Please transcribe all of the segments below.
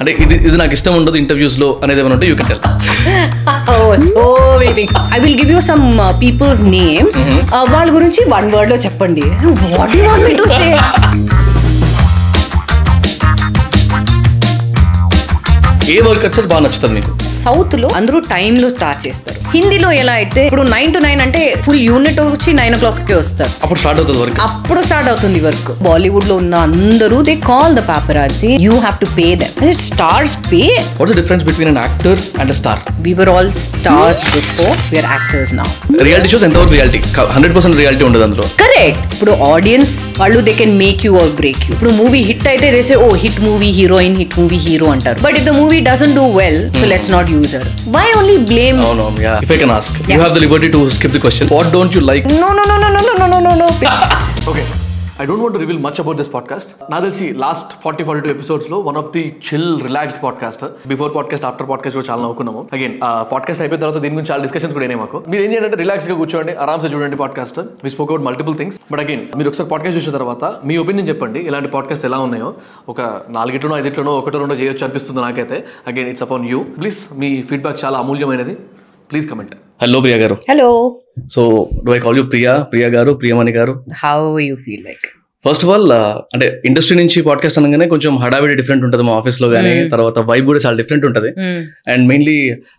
అంటే ఇది ఇది నాకు ఇష్టం ఉండదు ఇంటర్వ్యూస్లో అనేది ఏమైనా ఉంటే you can tell Oh, so many things. I will give you some uh, people's names. Uh, వాళ్ళ గురించి వన్ వర్డ్లో చెప్పండి what you want me to say A work culture బాగా నచ్చుతుంది మీకు? సౌత్లో అందరూ టైమ్లో స్టార్ట్ చేస్తారు. హిందీలో ఎలా అయితే ఇప్పుడు నైన్ టు నైన్ అంటే ఫుల్ యూనిట్ వచ్చి నైన్ ఓ క్లాక్కి వస్తారు. అప్పుడు స్టార్ట్ అవుతుంది వర్క్ అప్పుడు స్టార్ట్ అవుతుంది వర్క్ బాలీవుడ్లో ఉన్న అందరూ they call the paparazzi you have to pay them it stars pay what's difference between an actor and star we were all stars before we are actors now reality shows ఎంతవరకు reality hundred percent reality ఉండదు అందులో. Correct ఇప్పుడు audience వాళ్ళు they can make you or break you ఇప్పుడు movie hit అయితే దేసే ఓ hit movie heroine hit movie hero అంటారు. But if the movie movie doesn't do well, so hmm. let's not use her. Why only blame? No, no, yeah. If I can ask, you have the liberty to skip the question. What don't you like? No, no, no, no, no, no, no, no, no. okay. I don't want reveal much about this podcast నా తెలిసి last forty forty two ఎపిసోడ్స్లో one of the chill relaxed podcast before podcast after podcast కూడా చాలా నవ్వుకున్నాము. Again podcast అయిపోయిన తర్వాత దీని గురించి చాలా డిస్కషన్స్ కూడా మాకు. మీరు ఏం చేయాలంటే రిలాక్స్గా కూర్చోండి ఆరామ్సే చూడండి podcast we spoke out multiple things but again మీరు ఒకసారి పాడ్కాస్ట్ చూసిన తర్వాత మీ ఒపీనియన్ చెప్పండి ఇలాంటి పాడ్కాస్ట్ ఎలా ఉన్నాయో. ఒక నాలుగిట్లోనో ఐదిట్లోనో ఒకటో రెండో చేయొచ్చు అనిపిస్తుంది నాకైతే. Again it's upon you please me feedback చాలా అమూల్యమైనది. Please comment hello Priya garu hello so do I call you Priya Priya garu Priyamani garu how you feel like first of all అంటే ఇండస్ట్రీ నుంచి podcast అనగానే కొంచెం హడావిడి different ఉంటుంది మా ఆఫీస్లో కానీ తర్వాత వైబ్ కూడా చాలా డిఫరెంట్ ఉంటుంది. అండ్ మెయిన్లీ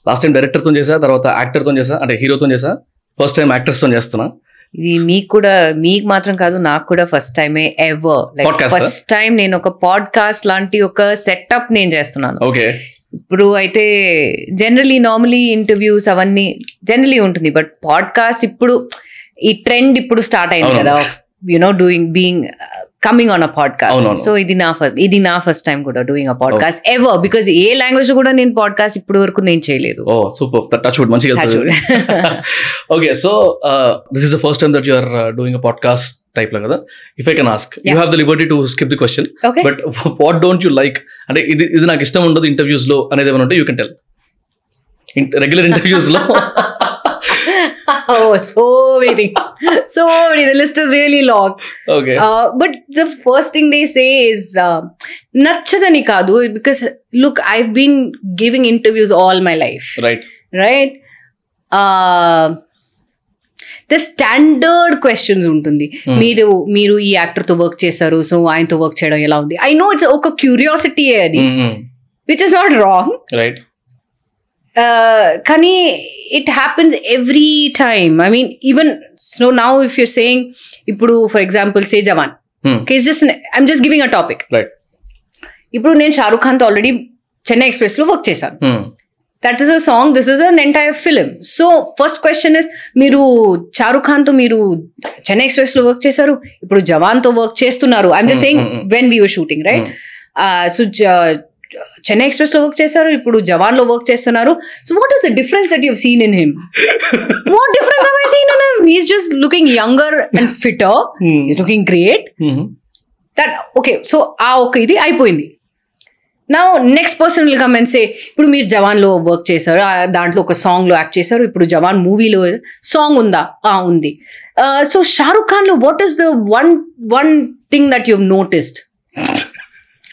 లాస్ట్ టైం డైరెక్టర్తో చేసా తర్వాత యాక్టర్తో చేసా అంటే హీరోతో చేసా ఫస్ట్ టైం యాక్టర్స్తో చేస్తున్నా. ఇది మీకు కూడా మీకు మాత్రం కాదు నాకు కూడా ఫస్ట్ టైమే ఎవర్ లైక్? ఫస్ట్ టైం నేను ఒక పాడ్కాస్ట్ లాంటి ఒక సెటప్ నేను చేస్తున్నాను. ఓకే ఇప్పుడు అయితే జనరలీ నార్మలీ ఇంటర్వ్యూస్ అవన్నీ జనరలీ ఉంటుంది బట్ పాడ్కాస్ట్ ఇప్పుడు ఈ ట్రెండ్ ఇప్పుడు స్టార్ట్ అయింది. కదా you know doing being coming on a podcast. So ఇది నా ఫస్ట్ ఇది నా ఫస్ట్ టైం కూడా doing a podcast ever because A language కూడా నేను పాడ్కాస్ట్ ఇప్పుడు వరకు నేను చేయలేదు. ఓ సూపర్ టచ్ వుడ్ మంచిగా. Okay so this is the first time that you are doing a podcast టైప్లో కదా? If I can ask you. Have the liberty to skip the question but what don't you like అంటే ఇది ఇది నాకు ఇష్టం ఉండదు ఇంటర్వ్యూస్లో అనేది ఏమైనా ఉంటే you can tell regular ఇంటర్వ్యూస్లో. oh, so many things. So many. The list is really long. Okay Uh, but the first thing they say is uh, nachadani kadu because look, I've been giving interviews all my life, right right? Uh, the standard questions ఉంటుంది Hmm. మీరు మీరు ఈ యాక్టర్తో work చేశారు so ఆయనతో work చేయడం ఎలా ఉంది ఐ నో ఇట్స్ ఒక క్యూరియాసిటీ అది which is not wrong right కానీ it happens every time I mean even so now if you're saying ఇప్పుడు for example say Jawan just I'm just giving a topic ఇప్పుడు నేను షారుఖ్ ఖాన్తో already Chennai ఎక్స్ప్రెస్లో work చేశాను. That is a song this is an entire film so first question is మీరు షారుఖ్ ఖాన్తో మీరు చెన్నై ఎక్స్ప్రెస్లో వర్క్ చేశారు? ఇప్పుడు జవాన్తో వర్క్ చేస్తున్నారు. I'm just saying. When we were shooting right so Chennai ఎక్స్ప్రెస్లో వర్క్ చేశారు ఇప్పుడు జవాన్లో వర్క్ చేస్తున్నారు. So what is the difference that you've seen in him what difference have I seen in him he's just looking younger and fitter is looking great that okay so ah ఒక ఇది అయిపోయింది. నా next person will come and say ఇప్పుడు మీరు జవాన్లో work చేశారు దాంట్లో ఒక సాంగ్లో యాక్ట్ చేశారు ఇప్పుడు జవాన్ మూవీలో సాంగ్ ఉందా? ఆ ఉంది. So Shahrukh ఖాన్లో what is the one one thing that you've noticed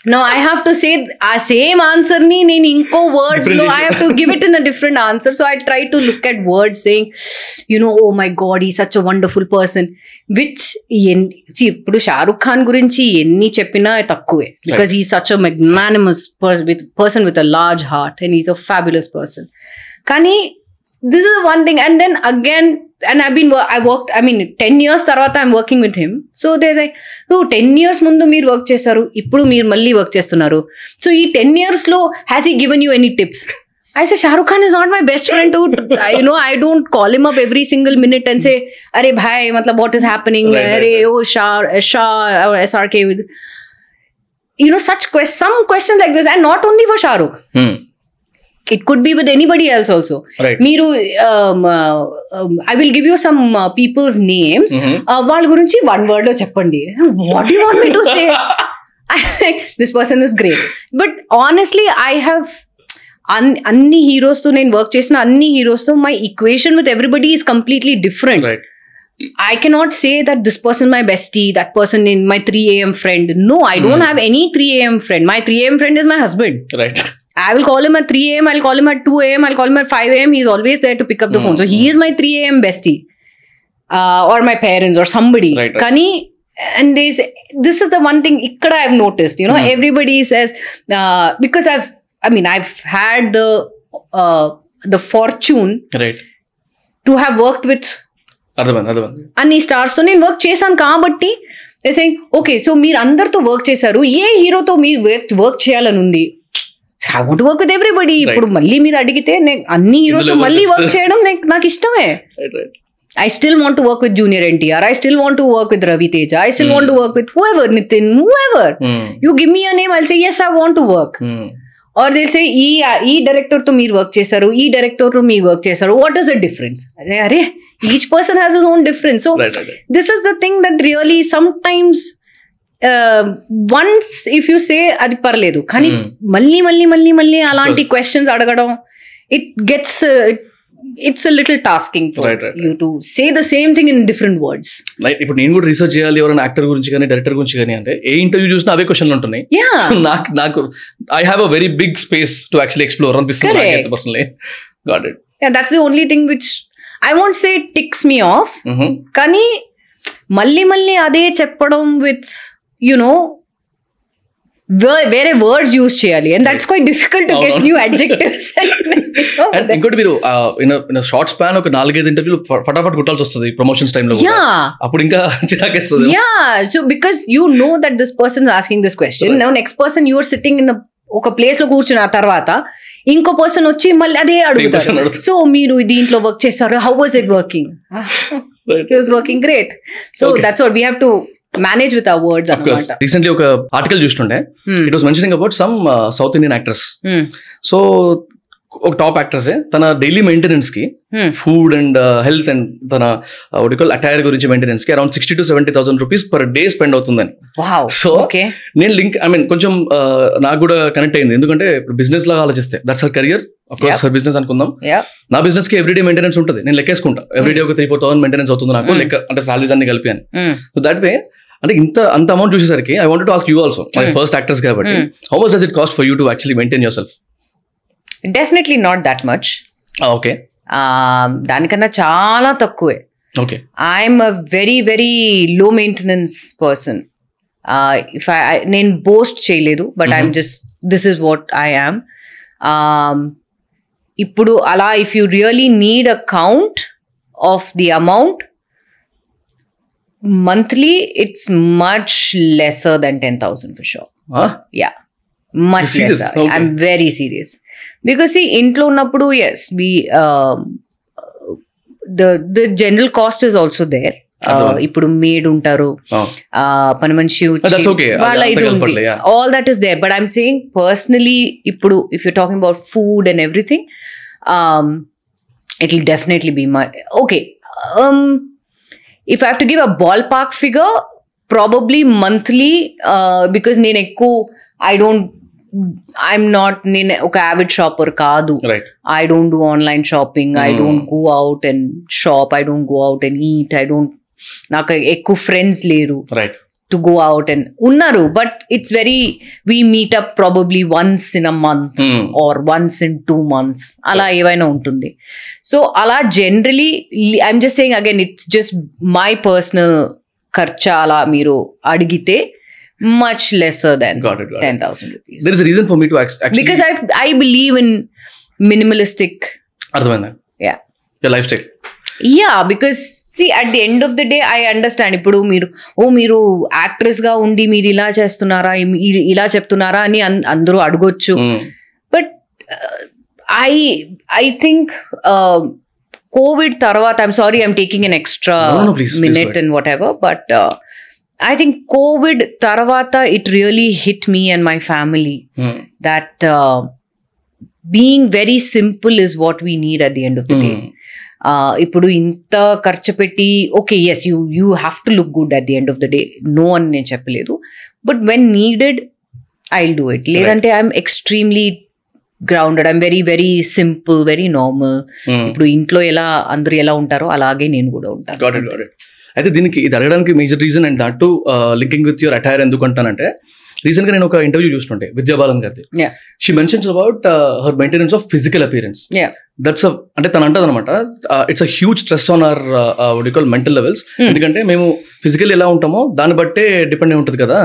No, I have to say the same answer ni in inko words. no, I have to give it in a different answer. So I try to look at words saying, you know, oh my god, he's such a wonderful person. Which ఇప్పుడు షారుఖ్ ఖాన్ గురించి ఎన్ని చెప్పినా తక్కువే because he such a magnanimous with person with a large heart and is a fabulous person కానీ this is one thing and then again and I been I work I mean ten years తర్వాత I'm working with him so they like ten years ముందు మీరు work చేస్తారు ఇప్పుడు మీరు మళ్ళీ work చేస్తున్నారు. So ఈ టెన్ ఇయర్స్లో has he given you any tips I Shahrukh Khan is not my best friend to I know I don't call him up every single minute and say అరే భాయ్ మతలబ్ వాట్ ఈస్ హ్యాపెనింగ్ అరే ఓ Shah Shah SRK with you know such quest some question like this and not only for Shahrukh could be with anybody else also right మీరు I will give you some peoples names వాళ్ళ గురించి one వర్డ్లో చెప్పండి what you want me to say this person is great but honestly I have అన్ని హీరోస్తో నేను work చేసిన అన్ని హీరోస్తో my equation with everybody is completely different right I cannot say that this person my bestie, that person in my 3 a.m. friend. No, I don't have any 3 a.m. friend. My 3 a.m. friend is my husband. I will call him at 3 a.m. I'll call him at 2 a.m. I'll call him at 5 a.m. He's always there to pick up the phone. So he is my 3 a.m. bestie, uh, or my parents, or somebody. Right, right. Kani, and they say this is the one thing ikkada I've noticed. You know, Hmm. everybody says uh, because I've, I mean, I've had the uh, the fortune right to have worked with అన్ని స్టార్స్తో నేను work చేశాను కాబట్టి okay so మీరు అందరితో work చేశారు ఏ హీరోతో మీరు work చేయాలని ఉంది I want work with everybody ఇప్పుడు మళ్ళీ మీరు అడిగితే నేను అన్ని మళ్ళీ వర్క్ చేయడం నాకు- ఇష్టమే. I still want to work with junior NTR I still want to work with Ravi Teja I still want to work with whoever Nithin whoever you give me a name I say yes I want to work or Dil సే ఈ ఈ డైరెక్టర్తో మీరు work చేశారు ఈ డైరెక్టర్తో మీరు work చేశారు. What is the difference అరే అరే each person has is own difference so right right this is the thing that really once if you say అది పర్లేదు. కానీ Hmm. మళ్ళీ మళ్ళీ మళ్ళీ మళ్ళీ అలాంటి క్వశ్చన్స్ అడగడం it gets it's little tasking for you to say the same thing in different words like ఇప్పుడు నేను కూడా రీసెర్చ్ చేయాలి ఎవరైనా యాక్టర్ గురించి కానీ డైరెక్టర్ గురించి కానీ అంటే ఏ ఇంటర్వ్యూ చూసినా అవే క్వశ్చన్లు ఉంటున్నాయి. యా నాకు నాకు I have a very big space to actually explore అనిపిస్తుంది personally got it that's the only thing which I want say ticks me off కానీ మళ్ళీ మళ్ళీ అదే చెప్పడం విత్ యునో వేరే వర్డ్స్ యూజ్ చేయాలి. And that's quite difficult to get. New adjectives and ఇంకోటి మీరు ఇన్ షార్ట్ స్పాన్ ఒక నాలుగైదు ఇంటర్వ్యూలు ఫటాఫట్ కుట్టాల్సి వస్తుంది ప్రమోషన్స్ టైంలో యా అప్పుడు ఇంకా చిరాకేస్తుంది. Yeah, so because you know that this person is asking this question, Right. now next person you are sitting in the ఒక ప్లేస్లో కూర్చున్న తర్వాత ఇంకో పర్సన్ వచ్చి మళ్ళీ అదే అడుగుతారు. సో మీరు దీంట్లో వర్క్ చేస్తారు. How was it working working great so. That's what we have to manage with our words of course అనమాట రీసెంట్లీ ఒక ఆర్టికల్ చూస్తుండే it was mentioning about some south Indian actors so ఒక top actors తన daily మెయింటెనెన్స్కి food and health and తన ఒడికల్ attire గురించి మెయింటెనెన్స్కి around sixty to seventy thousand rupees per day spend అవుతుందని. ఓకే నేను లింక్ ఐ మీన్ కొంచెం uh, నాకు కూడా కనెక్ట్ అయింది. ఎందుకంటే ఇప్పుడు బిజినెస్ లాగా ఆలోచిస్తే that's her career of course. Her business అనుకుందాం. నా బిజినెస్కి ఎవ్రీడే మెయింటెనెన్స్ ఉంటుంది. నేను లెక్కేసుకుంటా. ఎవ్రీడే ఒక త్రీ ఫోర్ థౌసండ్ మెయింటెనెన్స్ అవుతుంది నాకు. Mm. లెక్క అంటే సాలరీస్ అన్ని కలిపి అని. సో దట్ వే అంటే ఇంత అంత అమౌంట్ చూసేసరికి I want to ask you also my. First actors కాబట్టి. How much does it cost for you to actually maintain yourself definitely not that much okay దానికన్నా చాలా తక్కువే. Okay I'm a very very low maintenance person if I నేను boast చేయలేదు but I'm just this is what I am ఇప్పుడు అలా if you really need a count of the amount Monthly it's much lesser than ten thousand for sure ya much Serious? Lesser Okay. I'm very serious because ఇంట్లో ఉన్నప్పుడు as we the the general cost is also there అర్థమైంది. ఇప్పుడు maid ఉంటారు ఆ, పని మనిషి that's okay. అది వాళ్ళ అంత ఇది ఉంది కలపట్లే, yeah. All that is there but I'm saying personally ఇప్పుడు if you talking about food and everything it will definitely be my okay if I have to give a ballpark figure probably monthly because నేను ఎక్కువ I don't I'm not నేను ఒక avid shopper కాదు right I don't do online shopping. I Hmm. don't go out and shop. I don't go out and eat. I don't. నాకు ఎక్కువ friends లేరు right to go out and ఉన్నారు but it's very we meet up probably once in a month or once in two months అలా ఏవైనా ఉంటుంది. So అలా generally I'm just saying again it's just my personal ఖర్చా అలా మీరు అడిగితే much lesser than Got it, got it. Ten thousand rupees there is reason for me to actually because I I believe in minimalistic అర్థమైందా? Yeah. Life style yeah because see at the end of the day I understand ఇప్పుడు మీరు ఓ మీరు యాక్ట్రెస్గా ఉండి మీరు ఇలా చేస్తున్నారా ఇలా చెప్తున్నారా అని అందరూ అడగొచ్చు. But I I think covid తర్వాత I'm sorry I'm taking an extra minute and whatever but I think covid తర్వాత it really hit me and my family that being very simple is what we need at the end of the day. Uh, ఇప్పుడు ఇంత ఖర్చు పెట్టి okay yes you you have to look good at the end of the day no అని నేను చెప్పలేదు. But when needed I do it లేదంటే I'm extremely grounded I'm very very simple very normal ఇప్పుడు ఇంట్లో ఎలా అందరూ ఎలా ఉంటారో అలాగే నేను కూడా ఉంటాను. అయితే దీనికి ఇది అడగడానికి major reason and that linking with your attire ఎందుకు అంటానంటే రీసెంట్గా నేను ఒక ఇంటర్వ్యూ చూస్తుంటే విద్యాబాలన్ గారిది. She mentions about her maintenance of physical appearance Yeah. That's అంటే తను అంటది అనమాట it's a huge stress on our call mental levels. ఎందుకంటే మేము ఫిజికల్ ఎలా ఉంటామో దాన్ని బట్టే డిపెండ్ అయి ఉంటుంది కదా.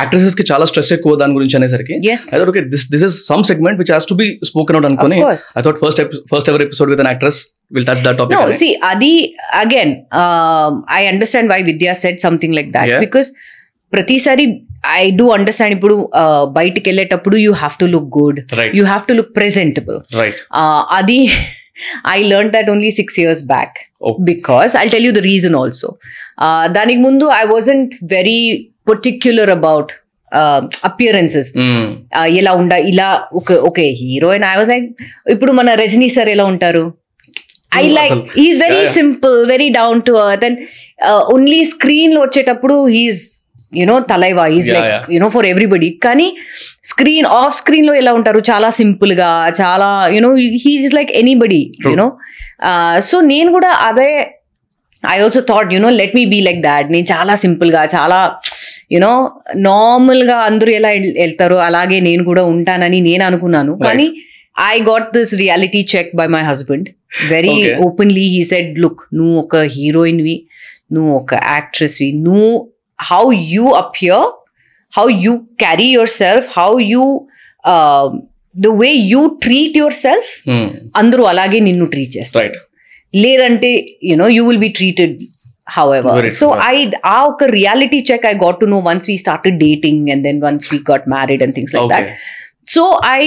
యాక్ట్రెసెస్కి చాలా స్ట్రెస్ ఎక్కువ దాని గురించి అనేసరికి. I okay this this is some segment which has to be spoken out అనుకుని I thought first first ever episode with an actress will touch that No, topic see, Adi, again, um, I understand why Vidya said something like that Yeah. ప్రతిసారి I do understand ఇప్పుడు బయటికి వెళ్ళేటప్పుడు you have to look good you have to look presentable అది I learn that only six years back. Because I tell you the reason also దానికి ముందు I wasn't very particular about appearances ఎలా ఉండ ఇలా ఒక okay heroine I was like ఇప్పుడు మన Rajini sir ఎలా ఉంటారు? I like he's very. Simple very down to earth and only స్క్రీన్లో వచ్చేటప్పుడు he's you know Thalaiva is like. You know for everybody కానీ స్క్రీన్ ఆఫ్ స్క్రీన్లో ఎలా ఉంటారు చాలా సింపుల్గా చాలా you know he's like anybody. You know so నేను కూడా అదే I also thought you know let me be like that నేను చాలా సింపుల్గా చాలా యునో నార్మల్గా అందరూ ఎలా వెళ్- వెళ్తారో అలాగే నేను కూడా ఉంటానని నేను అనుకున్నాను. కానీ I got this reality check by my husband very. Openly he said look నువ్వు ఒక హీరోయిన్ వి నువ్వు ఒక యాక్ట్రెస్ వి నువ్వు you appear how you carry yourself how you the way you treat yourself అందరూ అలాగే నిన్ను ట్రీట్ చేస్తారు. లేదంటే you know you will be treated however Very so true. I ఆ ఒక reality check I got to know once we started dating and then once we got married and things like okay that so I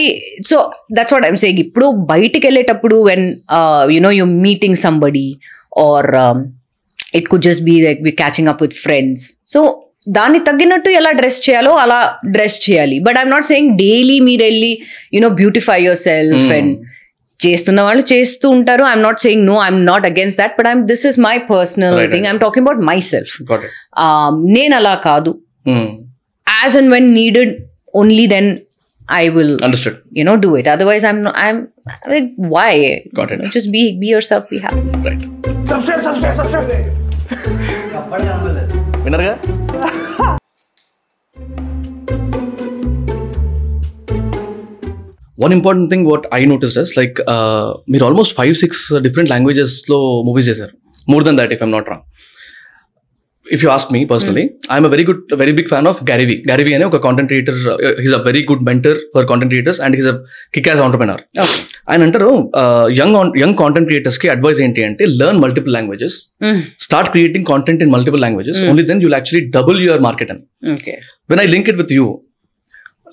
so that's what I'm saying ఇప్పుడు బయటికి వెళ్ళేటప్పుడు when you know you meeting somebody or it could just be like be catching up with friends so దాన్ని తగ్గినట్టు ఎలా dress చేయాలో అలా dress చేయాలి. But I'm not saying daily మీరు వెళ్ళి you know beautify yourself Hmm. And చేస్తున్న వాళ్ళు చేస్తూ ఉంటారు. I'm not saying no I'm not against that but I'm this is my personal Right, thing right. I'm talking about myself got it నేను అలా కాదు. As and when needed only then I will understood you know do it. Otherwise i'm not i'm like why? Got it. just be be yourself be happy. Right విన్నర్గా? One important thing what I notice does like మీరు almost five six different లాంగ్వేజెస్లో movies చేశారు. More than that if I'm not wrong if you ask me personally I'm very good very big fan of GaryVee GaryVee అనే ఒక content creator he's a very good mentor for content creators and he's a kickass entrepreneur ఆయన అంటారు young young content క్రియేటర్స్కి advice ఏంటి అంటే learn multiple languages. Start creating content in multiple languages. Only then you'll actually double your market అని okay. When I link it with you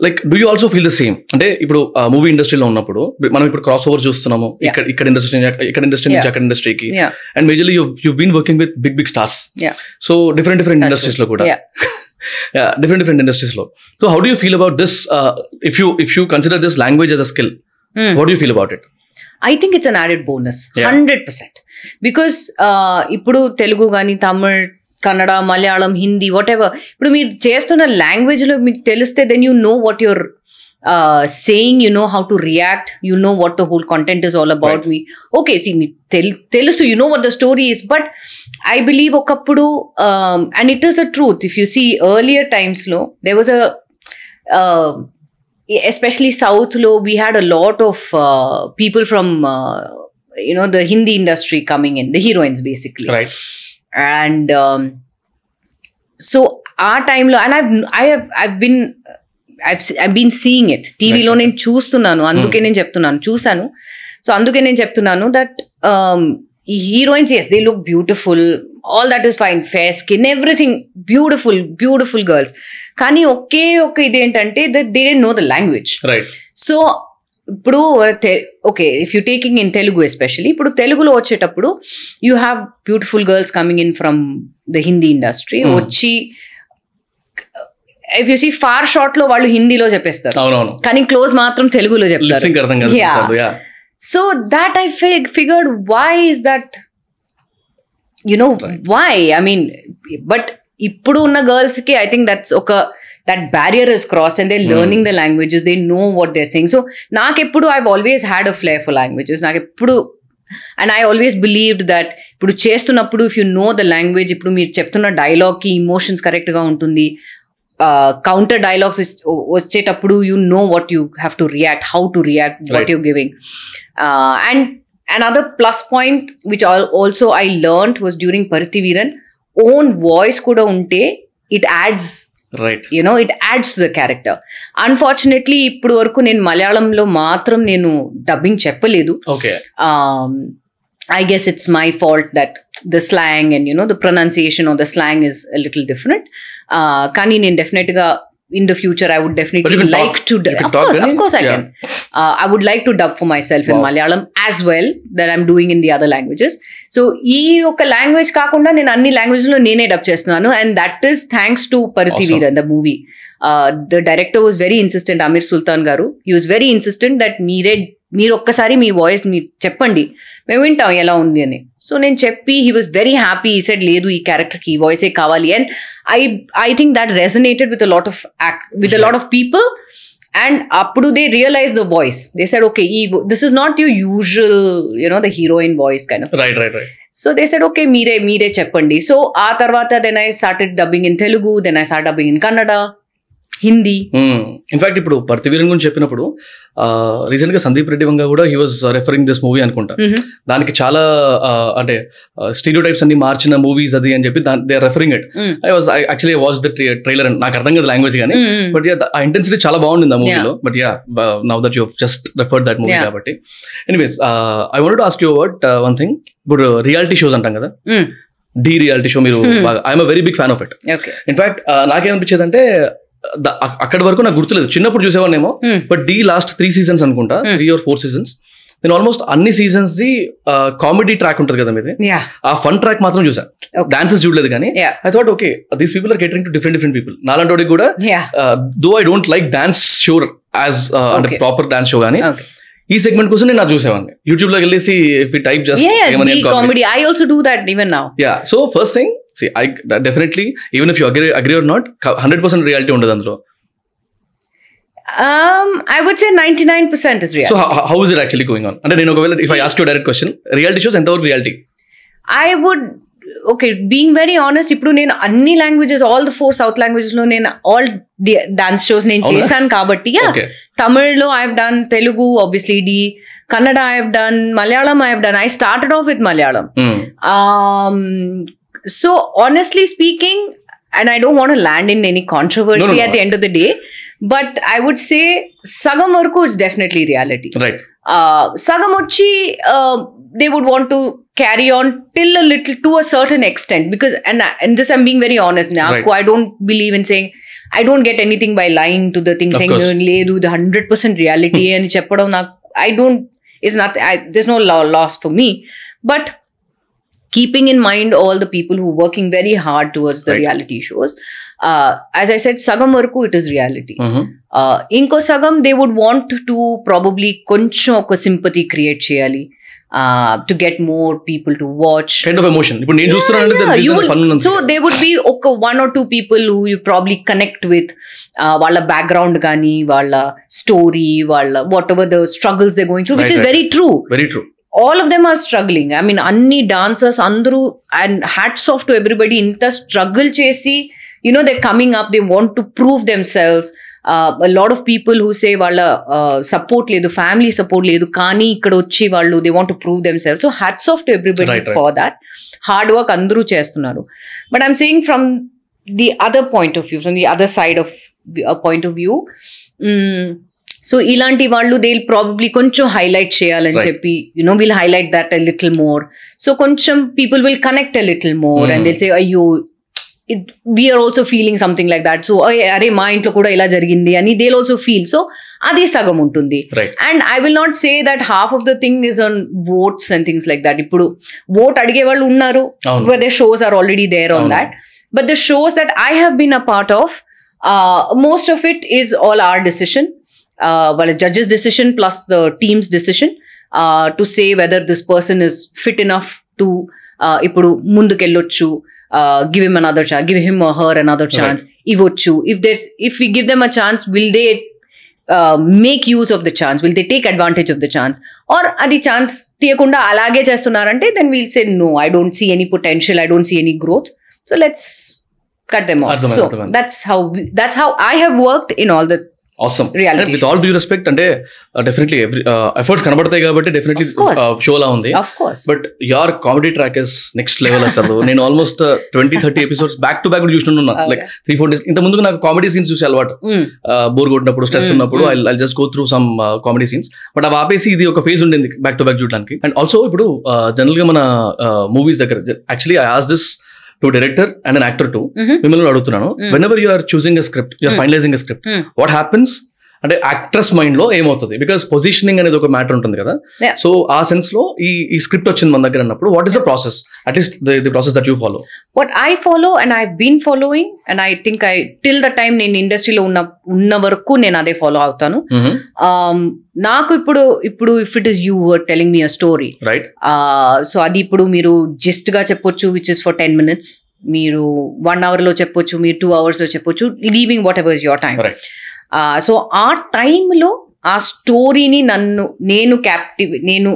like do you also feel the same అంటే ఇప్పుడు movie ఇండస్ట్రీలో ఉన్నప్పుడు మనం ఇప్పుడు cross over చూస్తున్నాము. ఇక్కడ ఇక్కడ ఇండస్ట్రీ ఇక్కడ ఇండస్ట్రీ నుంచి. అక్కడ ఇండస్ట్రీకి and majorly you you been working with big big stars. So different different ఇండస్ట్రీస్లో కూడా. Different different ఇండస్ట్రీస్లో. So how do you feel about this if you if you consider this language as a skill. What you feel about it think it's an added bonus. Yeah. 100% because uh, ఇప్పుడు తెలుగు కానీ Tamil Kannada Malayalam Hindi whatever ఇప్పుడు మీరు చేస్తున్న లాంగ్వేజ్లో మీకు తెలిస్తే then you know what you're saying you know how to react you know what the whole content is all about me okay see మీకు తెల్ తెలుసు you know what the story is but I believe ఒకప్పుడు and it is a truth if you see earlier టైమ్స్లో they was a especially south low we had a lot of uh, people from uh, you know the hindi industry coming right and um, so our time lo and i've i have i've been I've, se- I've been seeing it. టీవీలో. నేను చూస్తున్నాను. అందుకే నేను చెప్తున్నాను. చూశాను. So అందుకే నేను చెప్తున్నాను దట్ ఈ heroines as they look beautiful all that is fine fair skin everything beautiful beautiful girls కానీ ఒకే ఒక ఇదేంటంటే that they don't know the language so ఇప్పుడు okay if you taking in Telugu especially ఇప్పుడు తెలుగులో వచ్చేటప్పుడు you have beautiful girls coming in from the Hindi industry. వచ్చి if you see for షార్ట్లో వాళ్ళు హిందీలో చెప్పేస్తారు. కానీ క్లోజ్ మాత్రం తెలుగులో చెప్తారు. So that I figured why is that you know. Why I mean but ఇప్పుడు ఉన్న గర్ల్స్కి ఐ థింక్ దట్స్ ఒక that barrier is cross and they learning the languages they know what they're saying so నాకెప్పుడు I always had a flair for languages నాకు ఎప్పుడు and I always believe that ఇప్పుడు చేస్తున్నప్పుడు if you know the language ఇప్పుడు మీరు చెప్తున్న డైలాగ్కి emotions కరెక్ట్గా ఉంటుంది. కౌంటర్ డైలాగ్స్ వచ్చేటప్పుడు you know what you have to react how to react what you giving and and other plus point which also I learn was during Paruthiveeran own voice కూడా ఉంటే it adds right you know it adds the character unfortunately ఇప్పుడు వరకు నేను మలయాళంలో మాత్రం నేను dubbing చెప్పలేదు. Okay I guess it's my fault that the slang and you know the pronunciation of the slang is little different కానీ నేను definite I would But you definitely can like talk. You can of course of course I Yeah. can uh, I would like to dub for myself in Wow. Malayalam as well that I'm doing in the other languages. So ఈ ఒక language కాకుండా నేను అన్ని లాంగ్వేజ్లో నేనే dub చేస్తున్నాను and that is thanks to Parithi Awesome. Veeran the movie the director was very insistent Ameer Sultan garu he was very insistent that మీరే మీరు ఒక్కసారి మీ వాయిస్ మీరు చెప్పండి. మేము వింటాం ఎలా ఉంది అని. సో నేను చెప్పి he was very happy he said లేదు ఈ క్యారెక్టర్కి ఈ వాయిసే కావాలి. And I I think that resonated with lot of with lot of people and అప్పుడు they realise the voice they said okay ఈ this is not your usual you know the heroine voice right so they said okay మీరే మీరే చెప్పండి. So ఆ తర్వాత then I started dubbing in Telugu then I start dubbing in Kannada Hindi. In fact ఇప్పుడు పర్తివీరన్ గురించి చెప్పినప్పుడు రీసెంట్గా సందీప్ రెడ్డి వంగ కూడా he was referring this movie అనుకుంటా. దానికి చాలా అంటే స్టీరియో టైప్స్ అన్ని మార్చిన మూవీస్ అది అని చెప్పి they referring it. I was actually watch the trailer నాకు అర్థం కదా లాంగ్వేజ్ కానీ బట్ యా ఆ ఇంటెన్సిటీ చాలా బాగుండింది ఆ మూవీలో but ya now that you just referred that movie. కాబట్టి. Anyways I want ask you about one thing ఇప్పుడు రియాలిటీ షోస్ అంటాం కదా. డి రియాలిటీ షో మీరు I'm very big fan of it in fact నాకేమనిపించేది అంటే అక్కడి వరకు నాకు గుర్తులేదు. చిన్నప్పుడు చూసేవాడినేమో but the last three seasons అనుకుంటా. త్రీ ఆర్ ఫోర్ సీజన్స్ నేను ఆల్మోస్ట్ అన్ని సీజన్స్ ది కామెడీ ట్రాక్ ఉంటుంది కదా మీది. యా. ఆ ఫన్ ట్రాక్ మాత్రం చూసా. డాన్సెస్ చూడలేదు కానీ. I thought okay these people are catering to different different people నాలాంటి వాడికి కూడా though I don't like dance show as అంటే. ప్రాపర్ డాన్స్ షో కానీ ఈ సెగ్మెంట్ కోసం నేను చూసేవాడిని. యూట్యూబ్లోకి వెళ్ళేసి if type just comedy I also do that even now ya so first thing I definitely even if you agree agree or not hundred percent reality ఉండదు అందులో. Um i would say 99% is real. So how is it actually going on అంటే నేను ఒకవేళ if I ask you direct question reality shows ఎంతవరకు reality I would okay being very honest ఇప్పుడు నేను అన్ని languages all the four south లాంగ్వేజెస్లో నేను all dance shows నేను? చేశాను కాబట్టి తమిళ్ళో I have done Telugu obviously the Kannada I have done Malayalam I have done I started off with Malayalam. So, honestly speaking, and I don't want to land in any controversy no, no, no, at the end of the day, but I would say Sagamurku is definitely reality. Right. Uh, Sagamochi, uh, they would want to carry on till a little to a certain extent because, and, and this I'm being very honest now, right. I don't believe in saying. I don't get anything by lying to the thing of saying do the hundred percent reality hmm. and I don't. It's not. I, there's no law loss for me, but keeping in mind all the people who are working very hard towards the Right. reality shows uh, as i said sagam varaku it is reality Mhm. uh, ఇంకో సగం they would want to probably కొంచెం ఒక sympathy create చేయాలి to get more people to watch kind of emotion ఇప్పుడు నేను చూస్తున్నానంటే fun so they would be ఒక one or two people who you probably connect with వాళ్ళ background కానీ వాళ్ళ story వాళ్ళ whatever the struggles they going through which Right, is right. Very true very true All of them are struggling I mean అన్ని dancers అందరూ and hats off to everybody ఇంత struggle చేసి you know they coming up they want to prove themselves lot of people who say వాళ్ళ support లేదు family support లేదు కానీ ఇక్కడ వచ్చి వాళ్ళు they want to prove themself so hats off to everybody. For that hard work అందరూ చేస్తున్నారు. But I'm saying from the other point of view from the other side of point of view so ఇలాంటి వాళ్ళు they probably కొంచెం highlight చేయాలని. చెప్పి you know will highlight that a little more so కొంచెం people will connect a little more. And say అయ్యో it we're also feeling something like that so అరే మా ఇంట్లో కూడా ఇలా జరిగింది అని దే ఆల్సో ఫీల్ సో అది సగం ఉంటుంది. And I will not say that half of the thing is on votes and things like that ఇప్పుడు ఓట్ అడిగే వాళ్ళు ఉన్నారు. అవును. Where the shows are already there on అవును. that. But the shows that I have been a part of, uh, most of it Uh, judge's decision plus the team's decision uh, to say whether this person is fit enough to ఇప్పుడు ముందుకెళ్ళొచ్చు give him another chance give him her another chance ఇవ్వచ్చు. If there if we give them a chance will they make use of the chance will they take advantage of the chance or అది chance తీయకుండా అలాగే చేస్తున్నారంటే then will say no I don't see any potential I don't see any growth so let's cut them off so. That's how that's how I have worked in all the అవసరం with all due respect అంటే definitely every efforts కనబడతాయి కాబట్టి definitely. షోలా ఉంది. Of course but యార్ comedy track is next level అసలు. నేను almost twenty thirty episodes back to back చూస్తున్నాను Okay. Like three four days ఇంత ముందు నాకు కామెడీ సీన్స్ చూసే అలవాటు. బోర్ కొట్టినప్పుడు స్ట్రెస్ Mm, ఉన్నప్పుడు mm. I just go through some comedy scenes but అవి ఆపేసి ఇది ఒక ఫేజ్ ఉండింది బ్యాక్ టు బ్యాక్ చూడడానికి. అండ్ ఆల్సో ఇప్పుడు జనరల్గా మన మూవీస్ దగ్గర actually I ask this to director and an actor too. మిమ్మల్ని అడుగుతున్నాను. Whenever you are choosing a script you're. Finalising a script. What happens అంటే యాక్ట్రెస్ మైండ్లో ఏమవుతుంది? బికాస్ పొజిషనింగ్ అనేది ఒక మ్యాటర్ ఉంటుంది కదా. సో ఆ సెన్స్లో ఈ ఈ స్క్రిప్ట్ వచ్చింది మన దగ్గర అన్నప్పుడు what is the process at least the process that you follow what I follow and I've been following and I think I till the time నేను ఇండస్ట్రీలో ఉన్న ఉన్న వరకు నేను అదే ఫాలో అవుతాను. Um, నాకు ఇప్పుడు ఇప్పుడు if it is you were telling me a story right so అది ఇప్పుడు మీరు జస్ట్గా చెప్పొచ్చు which is for ten minutes మీరు వన్ అవర్లో చెప్పొచ్చు మీరు టూ అవర్స్లో చెప్పొచ్చు leaving whatever is your time right so ఆ టైంలో ఆ స్టోరీని నన్ను నేను క్యాప్టివ్ నేను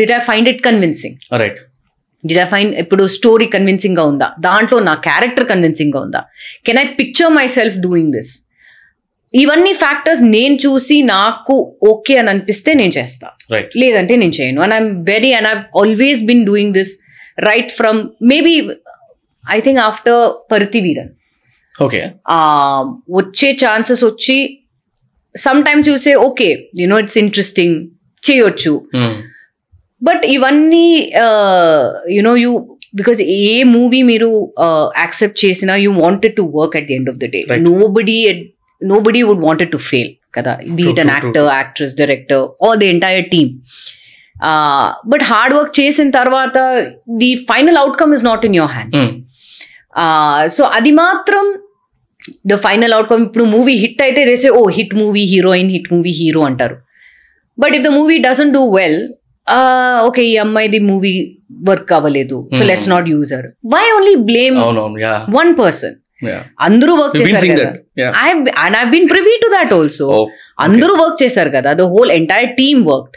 did I find it convincing right did I find ఇప్పుడు స్టోరీ కన్విన్సింగ్గా ఉందా? దాంట్లో నా క్యారెక్టర్ కన్విన్సింగ్గా ఉందా? Can I picture myself doing this ఇవన్నీ ఫ్యాక్టర్స్ నేను చూసి నాకు ఓకే అని అనిపిస్తే నేను చేస్తా. లేదంటే నేను చేయను. And I'm very and I always been doing this right from maybe I think after Paruthiveeran okay వచ్చే ఛాన్సెస్ వచ్చి సమ్ టైమ్స్ చూసే okay you know it's interesting చేయొచ్చు. బట్ ఇవన్నీ you know you because a movie మీరు accept చేసినా you wanted to work at the end of the day. Nobody nobody would wanted to fail కదా. Be it an actor actress director or the entire team but hard work చేసిన తర్వాత the final outcome is not in your hands so అది మాత్రం the final outcome ఇప్పుడు movie hit అయితే దేసే ఓ hit movie heroine hit movie hero అంటారు. But if the movie doesn't do well okay ఈ అమ్మాయిది movie work అవ్వలేదు so. Let's not user why only blame one person అందరూ work been చేశారు కదా. I and I been privy to that also Oh, అందరూ work చేశారు కదా the whole entire team work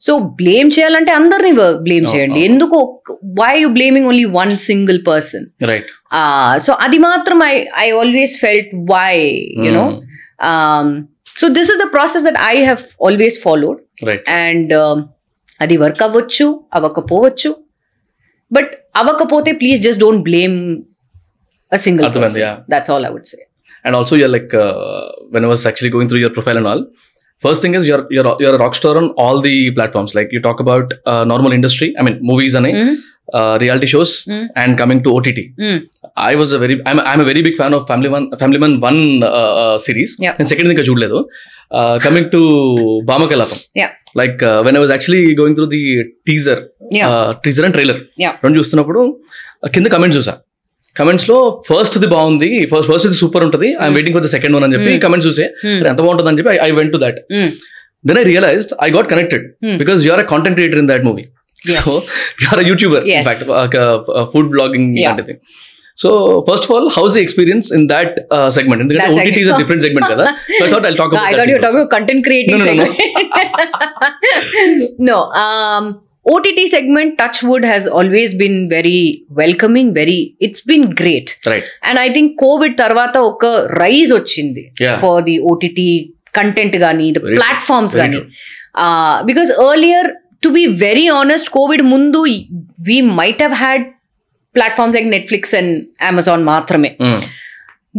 so blame చేయాలంటే అందరినీ బ్లేమ్ Oh, చేయండి. oh. ఎందుకు? Why you blaming only one single person right so అది మాత్రం I I always felt why you know so this is the process that I have always followed and అది work అవ్వచ్చు అవ్వకపోవచ్చు. But అవ్వకపోతే please just don't blame a single. That's all I would say and also you're like uh, when i was actually going through your profile all the platforms like you talk about uh, normal industry i mean movies and uh, reality shows Mm. and coming to ott i was a very i'm, I'm a very big fan of family one family man one uh, uh, series Yeah. and second ఇంకా చూడలేదు coming to Yeah. Like when I was actually going through the teaser. Teaser and trailer. రెండు చూస్తున్నప్పుడు uh, కింద comments చూసా కమెంట్స్లో first the బాగుంది first first ఇది super ఉంటుంది. I'm waiting for the second one అని చెప్పి. కమెంట్స్ చూసే "అరే, ఎంత బాగుంటుంది అని చెప్పి I went to that then I realised I got connected. Because you're a content creator in that movie. So you're YouTuber Yes. In fact food blogging. లాంటిది so first of all how's the experience in that segment ఎందుకంటే OTT is a different segment కదా? So I thought I talk I thought you were OTT segment, Touchwood has always been very welcoming, very, it's been great. Right and I think Covid తర్వాత ఒక rise వచ్చింది Yeah. For the OTT content కానీ the. Platforms Very కానీ because earlier to be very honest Covid ముందు we might have had platforms like Netflix and Amazon మాత్రమే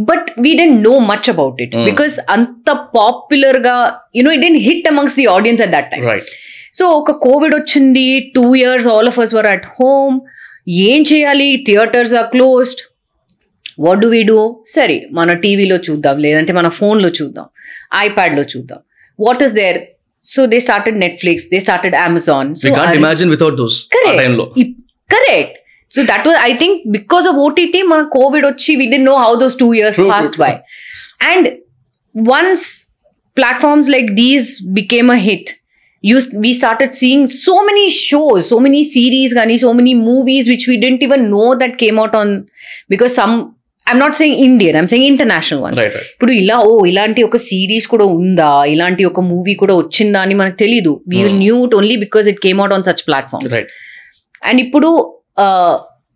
but we didn't know much about it. Because అంత పాపులర్గా you know it didn't hit amongst the audience at that time so ఒక Covid వచ్చింది two years all of us were at home ఏం చేయాలి? Theatres are closed what do we do సరే మన టీవీలో చూద్దాం లేదంటే మన ఫోన్లో చూద్దాం ఐప్యాడ్లో చూద్దాం. What is there so they started Netflix they started Amazon imagine without those correct so that was I think because of OTT మన కోవిడ్ వచ్చి we D know how those two years passed by and once platforms like these became a hit you we started seeing so many shows so many series కానీ so many movies which we didn't even know that came out on because some I'm not saying Indian I'm saying international one ఇప్పుడు ఇలా ఓ ఇలాంటి ఒక series కూడా ఉందా? ఇలాంటి ఒక movie కూడా వచ్చిందా అని మనకు తెలీదు. We knew it only because it came out on such platform and ఇప్పుడు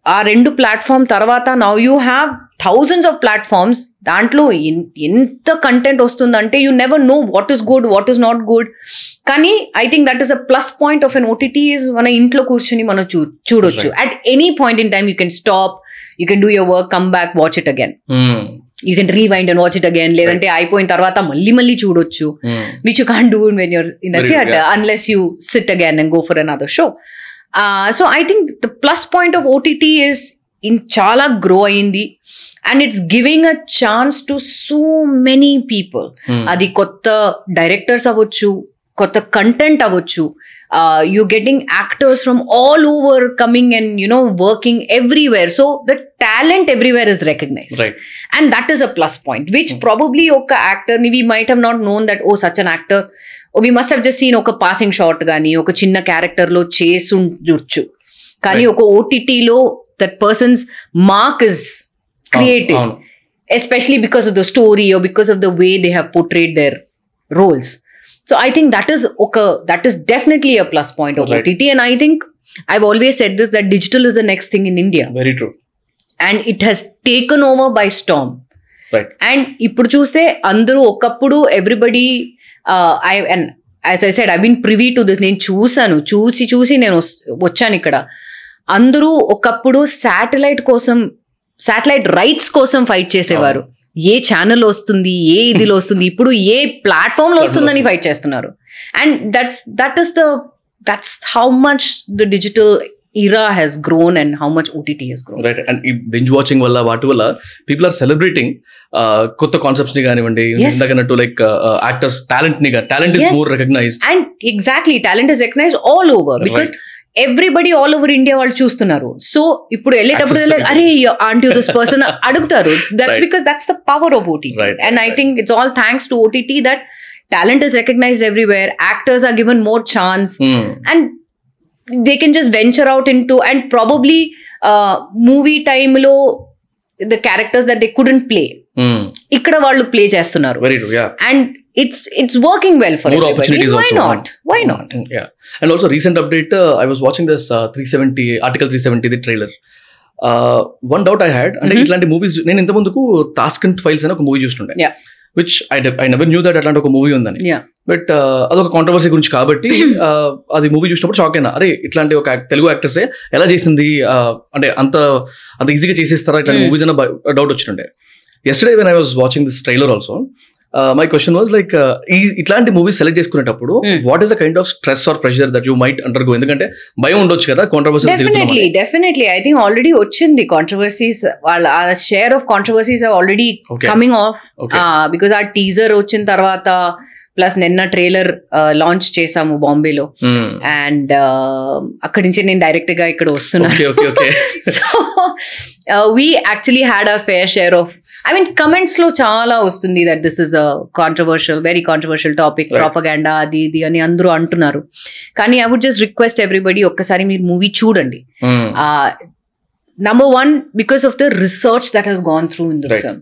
ఆ రెండు ప్లాట్ఫామ్ తర్వాత now you have thousands of platforms దాంట్లో ఎంత కంటెంట్ వస్తుందంటే you never know what is good what is not good కానీ I think that is a plus point of an OTT is మన ఇంట్లో కూర్చుని మనం చూ చూడొచ్చు. At any point in time you can stop you can do your work come back watch it again you can rewind and watch it again లేదంటే అయిపోయిన తర్వాత మళ్ళీ మళ్ళీ చూడొచ్చు. Which you can't do when you're in a Very theater true, yeah. unless you sit again and go for another show. Uh, so I think the plus in chala grow అయింది. And it's giving a chance to so many people. అది కొత్త directors అవ్వచ్చు కొత్త content అవ్వచ్చు. You getting actors from all over coming and you know working everywhere so the talent everywhere is recognised right and that is a plus point which probably ఒక యాక్టర్ని we might have not known that oh such an actor we must have just seen ఒక passing shot కానీ ఒక చిన్న క్యారెక్టర్లో చేసుండొచ్చు కానీ. ఒక ఓటీటీలో That person's mark is creative అవును especially because of the story or because of the way they have portrayed their roles. So I think that is okay, that is definitely a plus point of Right. OTT. And I think I've always said this that digital is the next thing in India. Very true And it has taken over by storm. Right and ఇప్పుడు చూస్తే అందరూ ఒకప్పుడు everybody I and as I said I been privy to this నేను చూసాను చూసి చూసి నేను వస్- వచ్చాను ఇక్కడ అందరూ ఒకప్పుడు శాటిలైట్ కోసం శాటిలైట్ రైట్స్ కోసం ఫైట్ చేసేవారు. ఏ ఛానల్ వస్తుంది ఏ ఇదిలో వస్తుంది ఇప్పుడు ఏ ప్లాట్ఫామ్లో వస్తుందని ఫైట్ చేస్తున్నారు. And that's that is the that's how much the digital era has grown and how much OTT has grown right and ఈ బింజ్ వాచింగ్ వల్ల వాటి వల్ల పీపుల్ ఆర్ సెలబ్రేటింగ్ కొత్త కాన్సెప్ట్స్ని కానివ్వండి Yes. ఇందాకన్నట్టు లైక్ యాక్టర్స్ టాలెంట్ని talent is. More recognised and exactly talent is recognise all over because everybody all over India వాళ్ళు చూస్తున్నారు. సో ఇప్పుడు వెళ్ళేటప్పుడు అరే ఆంటీ దిస్ పర్సన్ అడుగుతారు. That's. Because that's the power of OTT and I. Think it's all thanks to OTT that talent is recognised everywhere actors are given more chance and they can just venture out into and probably movie టైంలో the characters that they couldn't play ఇక్కడ వాళ్ళు play చేస్తున్నారు. And it's it's working well for More opportunities why also. Not why not Yeah. And also recent update, uh, I was watching this uh, 370, Article 370, the trailer. Uh, one doubt I had, అంటే Mhm. ఇట్లాంటి movies నేను ఇంత ముందుకు టాస్కంట్ files అని ఒక movie చూస్తుండే Yeah. Which I I never knew that అట్లాంటి ఒక మూవీ ఉందని Yeah. బట్ అదొక కాంట్రవర్సీ గురించి కాబట్టి uh, అది మూవీ చూసినప్పుడు షాక్ అయినా అరే ఇట్లాంటి ఒక తెలుగు యాక్టర్స్ ఎలా చేసింది uh, అంటే అంత అంత ఈజీగా చేసేస్తారా ఇట్లాంటి Hmm. మూవీస్ అన్న డౌట్ వచ్చిండే yesterday when I was watching this trailer also my question was like ఈ ఇట్లాంటి మూవీస్ సెలెక్ట్ చేసుకునేటప్పుడు. What is the kind of stress or pressure that you might undergo ఎందుకంటే భయం ఉండొచ్చు కదా controversy definitely definitely I think already వచ్చింది controversies వాళ్ళ share of controversies already. Coming of because ఆ టీజర్ వచ్చిన తర్వాత ప్లస్ నిన్న ట్రైలర్ లాంచ్ చేసాము బాంబేలో. అండ్ అక్కడి నుంచి నేను డైరెక్ట్గా ఇక్కడ వస్తున్నాను so we actually had a fair share of I mean కమెంట్స్లో చాలా వస్తుంది that this is a controversial very controversial topic. Propaganda అది ఇది అని అందరూ అంటున్నారు. కానీ I would just request everybody ఒక్కసారి మీరు మూవీ చూడండి. Number one because of the research that has gone through in the. Film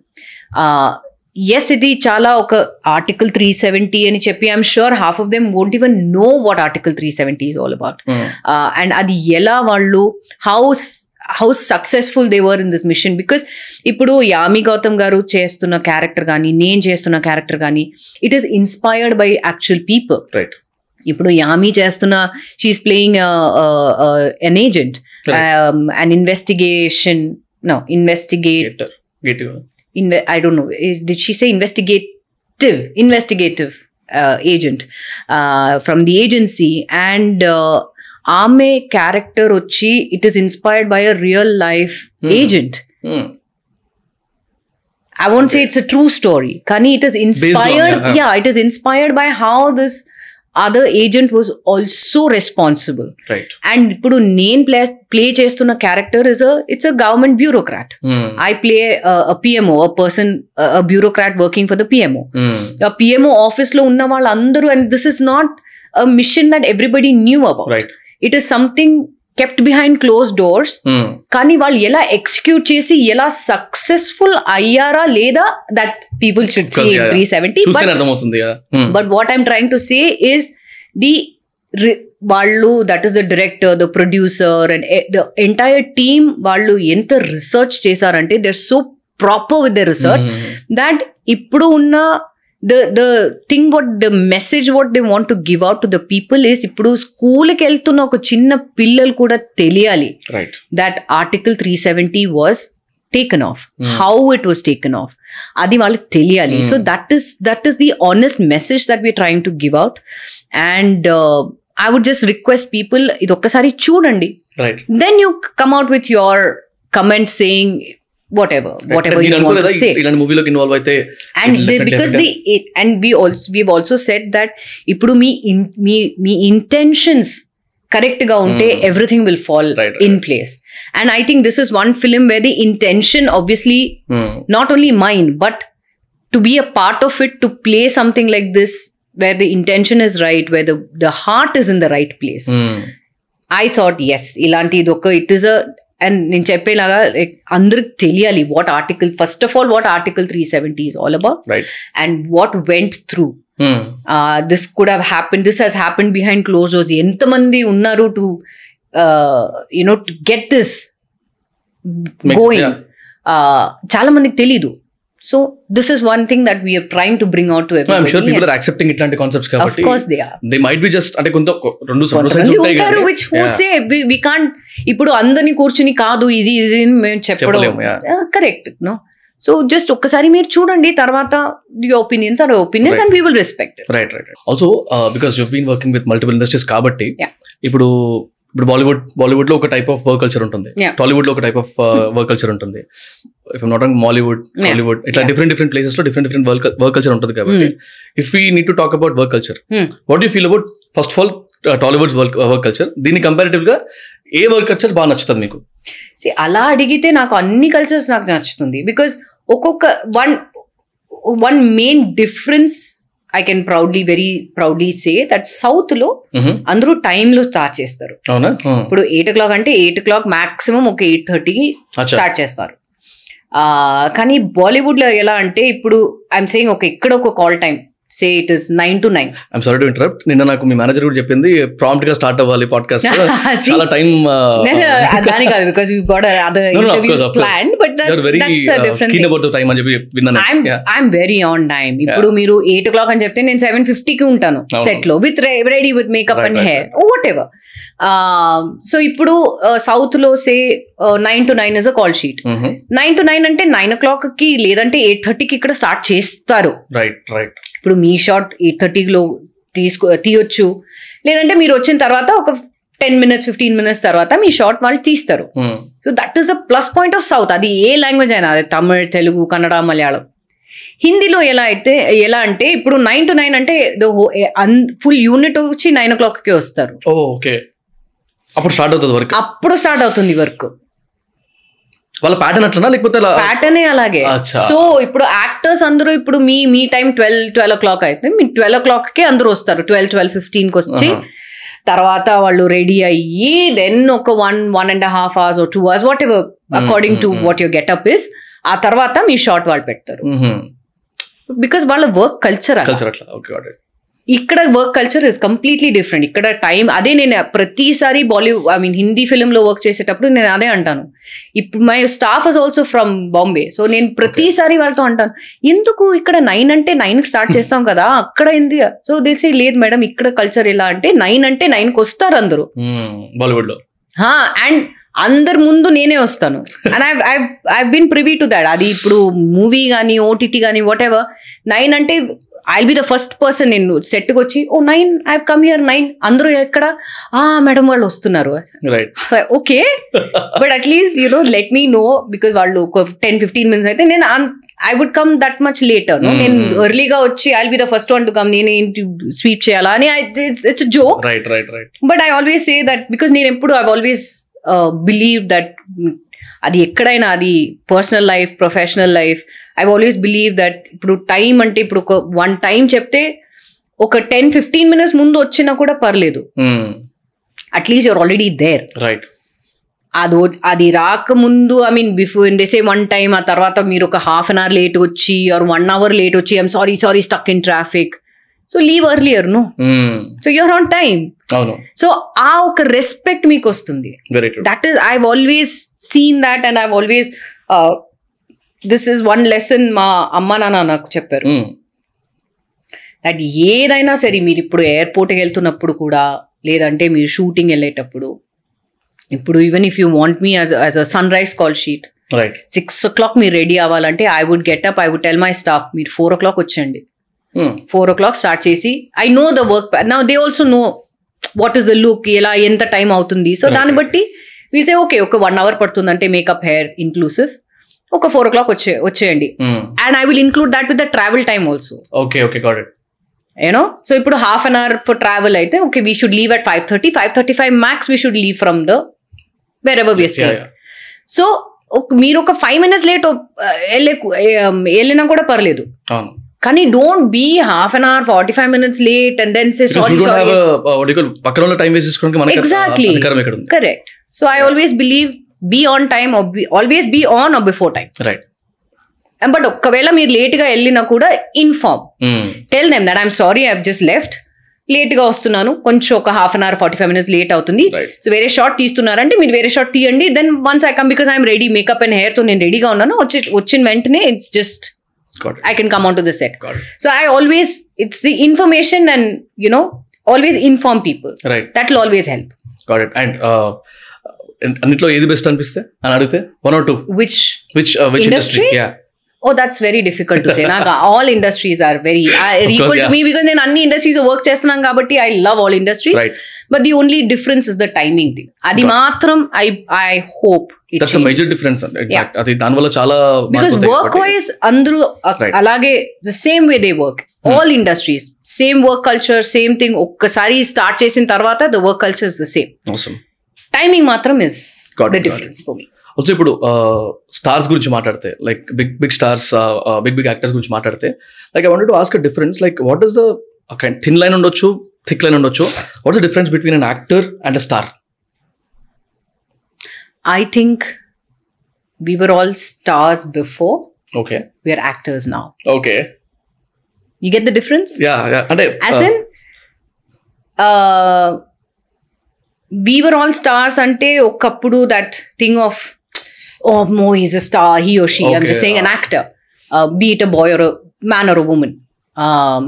yes ఇది చాలా ఒక ఆర్టికల్ త్రీ సెవెంటీ అని చెప్పి I'm sure half of them won't even know what article three seventy is all about and అది ఎలా వాళ్ళు how how successful they were in this mission because ఇప్పుడు యామి గౌతమ్ గారు చేస్తున్న క్యారెక్టర్ కానీ నేను చేస్తున్న క్యారెక్టర్ కానీ it is inspired by actual people right ఇప్పుడు యామి చేస్తున్న she's playing an agent on investigation no investigate gate inve- I don't know, eh, did she say investigative, investigative uh, agent uh, from the agency? And uh, Ame character Ochi, it is inspired by a real life mm. agent. Mm. I won't okay. say it's a true story. Kani, it is inspired. On, yeah, yeah, it is inspired by how this other agent was also responsible right and ఇప్పుడు నేను play play చేస్తున్న character is it's a government bureaucrat I play a, a PMO, a person, a, a bureaucrat working for the PMO. A PMO ఆఫీస్లో ఉన్న వాళ్ళందరూ and this is not a mission that everybody knew about. Right It kept behind closed doors. కానీ వాళ్ళు ఎలా execute చేసి ఎలా successful అయ్యారా లేదా that people should see. Three seventy. But what I'm trying to say is the వాళ్ళు that is the director the producer and the entire team వాళ్ళు ఎంత రీసెర్చ్ చేశారంటే they so proper with the research. That ఇప్పుడు ఉన్న the the thing what the message what they want to give out to the people is ఇప్పుడు స్కూల్కి వెళ్తున్న ఒక చిన్న పిల్లలు కూడా తెలియాలి that article 370 was taken off Hmm. how it was taken off adi వాళ్ళకి తెలియాలి Hmm. so that is that is the honest message that we're trying to give out and uh, i would just request people ఇది ఒక్కసారి చూడండి you come out with your comments saying whatever whatever you want to say. ఇలాంటి మూవీలోకి involve అయితే and It'll the, definitely because have the it, and we also we've also said that ఇప్పుడు మీ in, me me intentions కరెక్ట్గా ఉంటే Hmm. Everything will fall Right, in place and I think this is one film where the intention obviously not only mind but to be a part of it to play something like this where the intention is right where the the heart is in the right place I thought yes ఇలాంటి ఇది ఒక it is a and నేను చెప్పేలాగా అందరికి తెలియాలి what article first of all what article three seventy is all about and what went through this could have happen this has happen behind close doors ఎంతమంది ఉన్నారు to you know to get this going. చాలా మందికి తెలీదు. So this is one thing that we are trying to bring out to I'm sure people are accepting ఇట్లాంటి concepts of కాబట్టి course they are they might be just అంటే కొంత రెండు కొంతమంది ఉంటాయి కానీ- which who. Say we can't ఇప్పుడు అందరిని కూర్చుని కాదు ఇది ఇది మేము చెప్పడం. కరెక్ట్ నో సో జస్ట్ ఒక్కసారి మీరు చూడండి తర్వాత your opinions are opinions. And P will respect right right also because you been working with multiple industries కాబట్టి. ఇప్పుడు ఇప్పుడు బాలీవుడ్ బాలీవుడ్లో ఒక టైప్ ఆఫ్ వర్క్ కల్చర్ ఉంటుంది. టాలీవుడ్లో ఒక టైప్ ఆఫ్ వర్క్ కల్చర్ ఉంటుంది if not Mollywood Yeah. Hollywood ఇట్లా. డిఫరెంట్ డిఫరెంట్ ప్లేసెస్లో different different work work culture ఉంటుంది కాబట్టి if we need to talk about work culture. What you feel about first of all Tollywood's work work culture దీన్ని కంపారిటివ్గా ఏ work culture బాగా నచ్చుతుంది మీకు అలా అడిగితే నాకు అన్ని కల్చర్స్ నాకు నచ్చుతుంది బికాస్ ఒక్కొక్క one one main difference I can proudly very proudly say that సౌత్లో. అందరూ time లో స్టార్ట్ చేస్తారు. అవునా. ఇప్పుడు ఎయిట్ ఓ క్లాక్ అంటే ఎయిట్ ఓ క్లాక్ మాక్సిమం ఒక ఎయిట్ థర్టీకి స్టార్ట్ చేస్తారు. ఆ, కానీ బాలీవుడ్లో ఎలా అంటే ఇప్పుడు ఐఎమ్ సేయింగ్ ఒక ఇక్కడ ఒక call time say it is nine to nine I'm sorry to interrupt నిన్న నాకు మీ మేనేజర్ కూడా చెప్పింది ప్రాంప్ట్గా స్టార్ట్ అవ్వాలి పాడ్కాస్ట్ చాలా టైం దాని కాదు because we got other interviews. Plan but very that's different keen about time అని చెప్పి విన్నాను. Yeah. I'm very on time ఇప్పుడు మీరు ఎయిట్ ఓ క్లాక్ అని చెప్తే నేను సెవెన్ ఫిఫ్టీకి ఉంటాను. సెట్లో with ready with makeup and hair whatever so ఇప్పుడు సౌత్లో say nine to nine is a call sheet. Nine to nine అంటే నైన్ ఓ క్లాక్కి లేదంటే ఎయిట్ థర్టీకి ఇక్కడ స్టార్ట్ చేస్తారు. రైట్ రైట్ ఇప్పుడు మీ షాట్ ఎయిట్ థర్టీలో తీసుకో తీయొచ్చు. లేదంటే మీరు వచ్చిన తర్వాత ఒక టెన్ మినిట్స్ ఫిఫ్టీన్ మినిట్స్ తర్వాత మీ షార్ట్ వాళ్ళు తీస్తారు. So that is the plus point of south అది ఏ లాంగ్వేజ్ అయినా అది తమిళ్ తెలుగు కన్నడ మలయాళం. హిందీలో ఎలా అయితే ఎలా అంటే ఇప్పుడు నైన్ టు నైన్ అంటే ఫుల్ యూనిట్ వచ్చి నైన్ ఓ క్లాక్కి వస్తారు. ఓకే అప్పుడు స్టార్ట్ అవుతుంది వర్క్ అప్పుడు స్టార్ట్ అవుతుంది వర్క్ వాళ్ళ ప్యాటర్న్ అట్లనా? లేకపోతే ప్యాటర్నే అలాగే. సో ఇప్పుడు యాక్టర్స్ అందరూ ఇప్పుడు మీ మీ time twelve twelve o'clock అయితే మీ ట్వెల్వ్ ఓ క్లాక్కి అందరూ వస్తారు. ట్వెల్వ్ ట్వెల్వ్ ఫిఫ్టీన్కి వచ్చి. తర్వాత వాళ్ళు రెడీ అయ్యి దెన్ ఒక one one and half hours two hours whatever according to. What your getup is ఆ తర్వాత మీ షార్ట్ వాళ్ళు పెడతారు. బికాస్ వాళ్ళ వర్క్ కల్చర్ కల్చర్ అట్లా. ఓకే ఇక్కడ work culture is completely different ఇక్కడ టైం అదే నేను ప్రతిసారి బాలీవుడ్ ఐ మీన్ హిందీ ఫిల్మ్లో వర్క్ చేసేటప్పుడు నేను అదే అంటాను. ఇప్పుడు my staff is also from Bombay so నేను ప్రతిసారి వాళ్ళతో అంటాను. ఎందుకు ఇక్కడ నైన్ అంటే నైన్కి స్టార్ట్ చేస్తాం కదా? అక్కడ ఏంది? సో తెలిసి లేదు మేడం ఇక్కడ కల్చర్ ఎలా అంటే నైన్ అంటే నైన్కి వస్తారు అందరూ. బాలీవుడ్లో అండ్ అందరి ముందు నేనే వస్తాను. And I I been privy to that అది ఇప్పుడు మూవీ కానీ ఓటీటీ కానీ వాట్ ఎవర్ నైన్ అంటే I be the first person నేను సెట్కి వచ్చి ఓ nine I come here nine అందరూ ఎక్కడ? ఆ మేడం వాళ్ళు వస్తున్నారు. Okay but at least you know let me know because వాళ్ళు ఒక టెన్ ఫిఫ్టీన్ మినిట్స్ అయితే నేను I would come that much later. నేను ఎర్లీగా వచ్చి I be the first one to come నేను ఏంటి స్వీప్ చేయాలా? అని it's joke but I always say that because నేను ఎప్పుడు ఐ ఆల్వేస్ బిలీవ్ దట్ అది ఎక్కడైనా అది personal life professional life I always believe that ఇప్పుడు టైం అంటే ఇప్పుడు ఒక వన్ టైం చెప్తే ఒక టెన్ ఫిఫ్టీన్ మినిట్స్ ముందు వచ్చినా కూడా పర్లేదు. At least you're already there right అది అది రాకముందు I mean before they say one time ఆ తర్వాత మీరు ఒక హాఫ్ అన్ అవర్ లేట్ వచ్చి ఆర్ వన్ అవర్ లేట్ వచ్చి I'm sorry sorry stuck in traffic so leave earlier no so you're on time అవును. సో ఆ ఒక రెస్పెక్ట్ మీకు వస్తుంది. Is i've always seen that and i've always uh, this is one lesson మా అమ్మ నాన్న నాకు చెప్పారు. దట్ ఏదైనా సరే మీరు ఇప్పుడు ఎయిర్పోర్ట్కి వెళ్తున్నప్పుడు కూడా లేదంటే మీరు షూటింగ్ వెళ్ళేటప్పుడు ఇప్పుడు even if you want me as a sunrise call sheet six o'clock మీరు రెడీ అవ్వాలంటే I would get up I would tell my staff మీరు ఫోర్ ఓ క్లాక్ వచ్చేయండి. ఫోర్ ఓ క్లాక్ స్టార్ట్ చేసి ఐ నో ద వర్క్ నా they also know what is the look ఎలా ఎంత time అవుతుంది. So. దాన్ని బట్టి వీసే ఓకే ఒక వన్ అవర్ పడుతుందంటే మేకప్ హెయిర్ ఇన్క్లూసివ్ ఒక ఫోర్ ఓ క్లాక్ వచ్చే వచ్చేయండి. And I will include that with the travel time also okay okay got it you know so ఇప్పుడు half an hour for travel అయితే okay we should leave at five thirty five thirty five max we should leave from the wherever we so మీరు ఒక five minutes late వెళ్ళే వెళ్ళినా కూడా పర్లేదు. కానీ don't be half an hour forty five minutes late and then say sorry పక్కన time waste చేసుకోవడానికి మనకి ఉంది? Correct so I always believe be on time always be on or before time right but ఒక్కవేళ మీరు లేట్గా వెళ్ళినా కూడా inform tell them that I'm sorry I just left లేట్గా వస్తున్నాను. కొంచెం ఒక half an hour forty five minutes late అవుతుంది. So వేరే షార్ట్ తీస్తున్నారంటే మీరు వేరే షార్ట్ తీయండి. Then once I come because I'm ready makeup and హెయిర్తో నేను రెడీగా ఉన్నాను వచ్చి వచ్చిన వెంటనే it's just Got I can come on to the set got so I always it's the information and you know always inform people right that will always help got it and అన్నిట్లో ఏది best అనిపిస్తే అని అడిగితే one or two which which which industry Industry? Yeah oh that's very difficult to say నాకు all industries are very equal to. Me because నేను అన్ని industries work చేస్తున్నాను కాబట్టి I love all industries but the only difference is the timing thing అది. మాత్రం I I hope that's major difference అది దాని వల్ల చాలా బికాస్ వర్క్ వైజ్ అందరూ. అలాగే the same way they work all industries same work culture same thing ఒక్కసారి start చేసిన తర్వాత the work culture is the same. Timing మాత్రం is the difference for me also ఇప్పుడు స్టార్స్ గురించి మాట్లాడితే like big big stars big big actors గురించి మాట్లాడితే like I wanted to ask difference like what is the thin line ఉండొచ్చు thick line ఉండొచ్చు what's the difference between an actor and a star I think we were all stars before. Okay we are actors now. Okay you get the difference? Yeah అంటే as in uh, we were all stars ante ఒకప్పుడు that thing of oh mo he's a star he or she i'm Okay, just saying an uh. actor uh, be it a boy or a man or a woman um,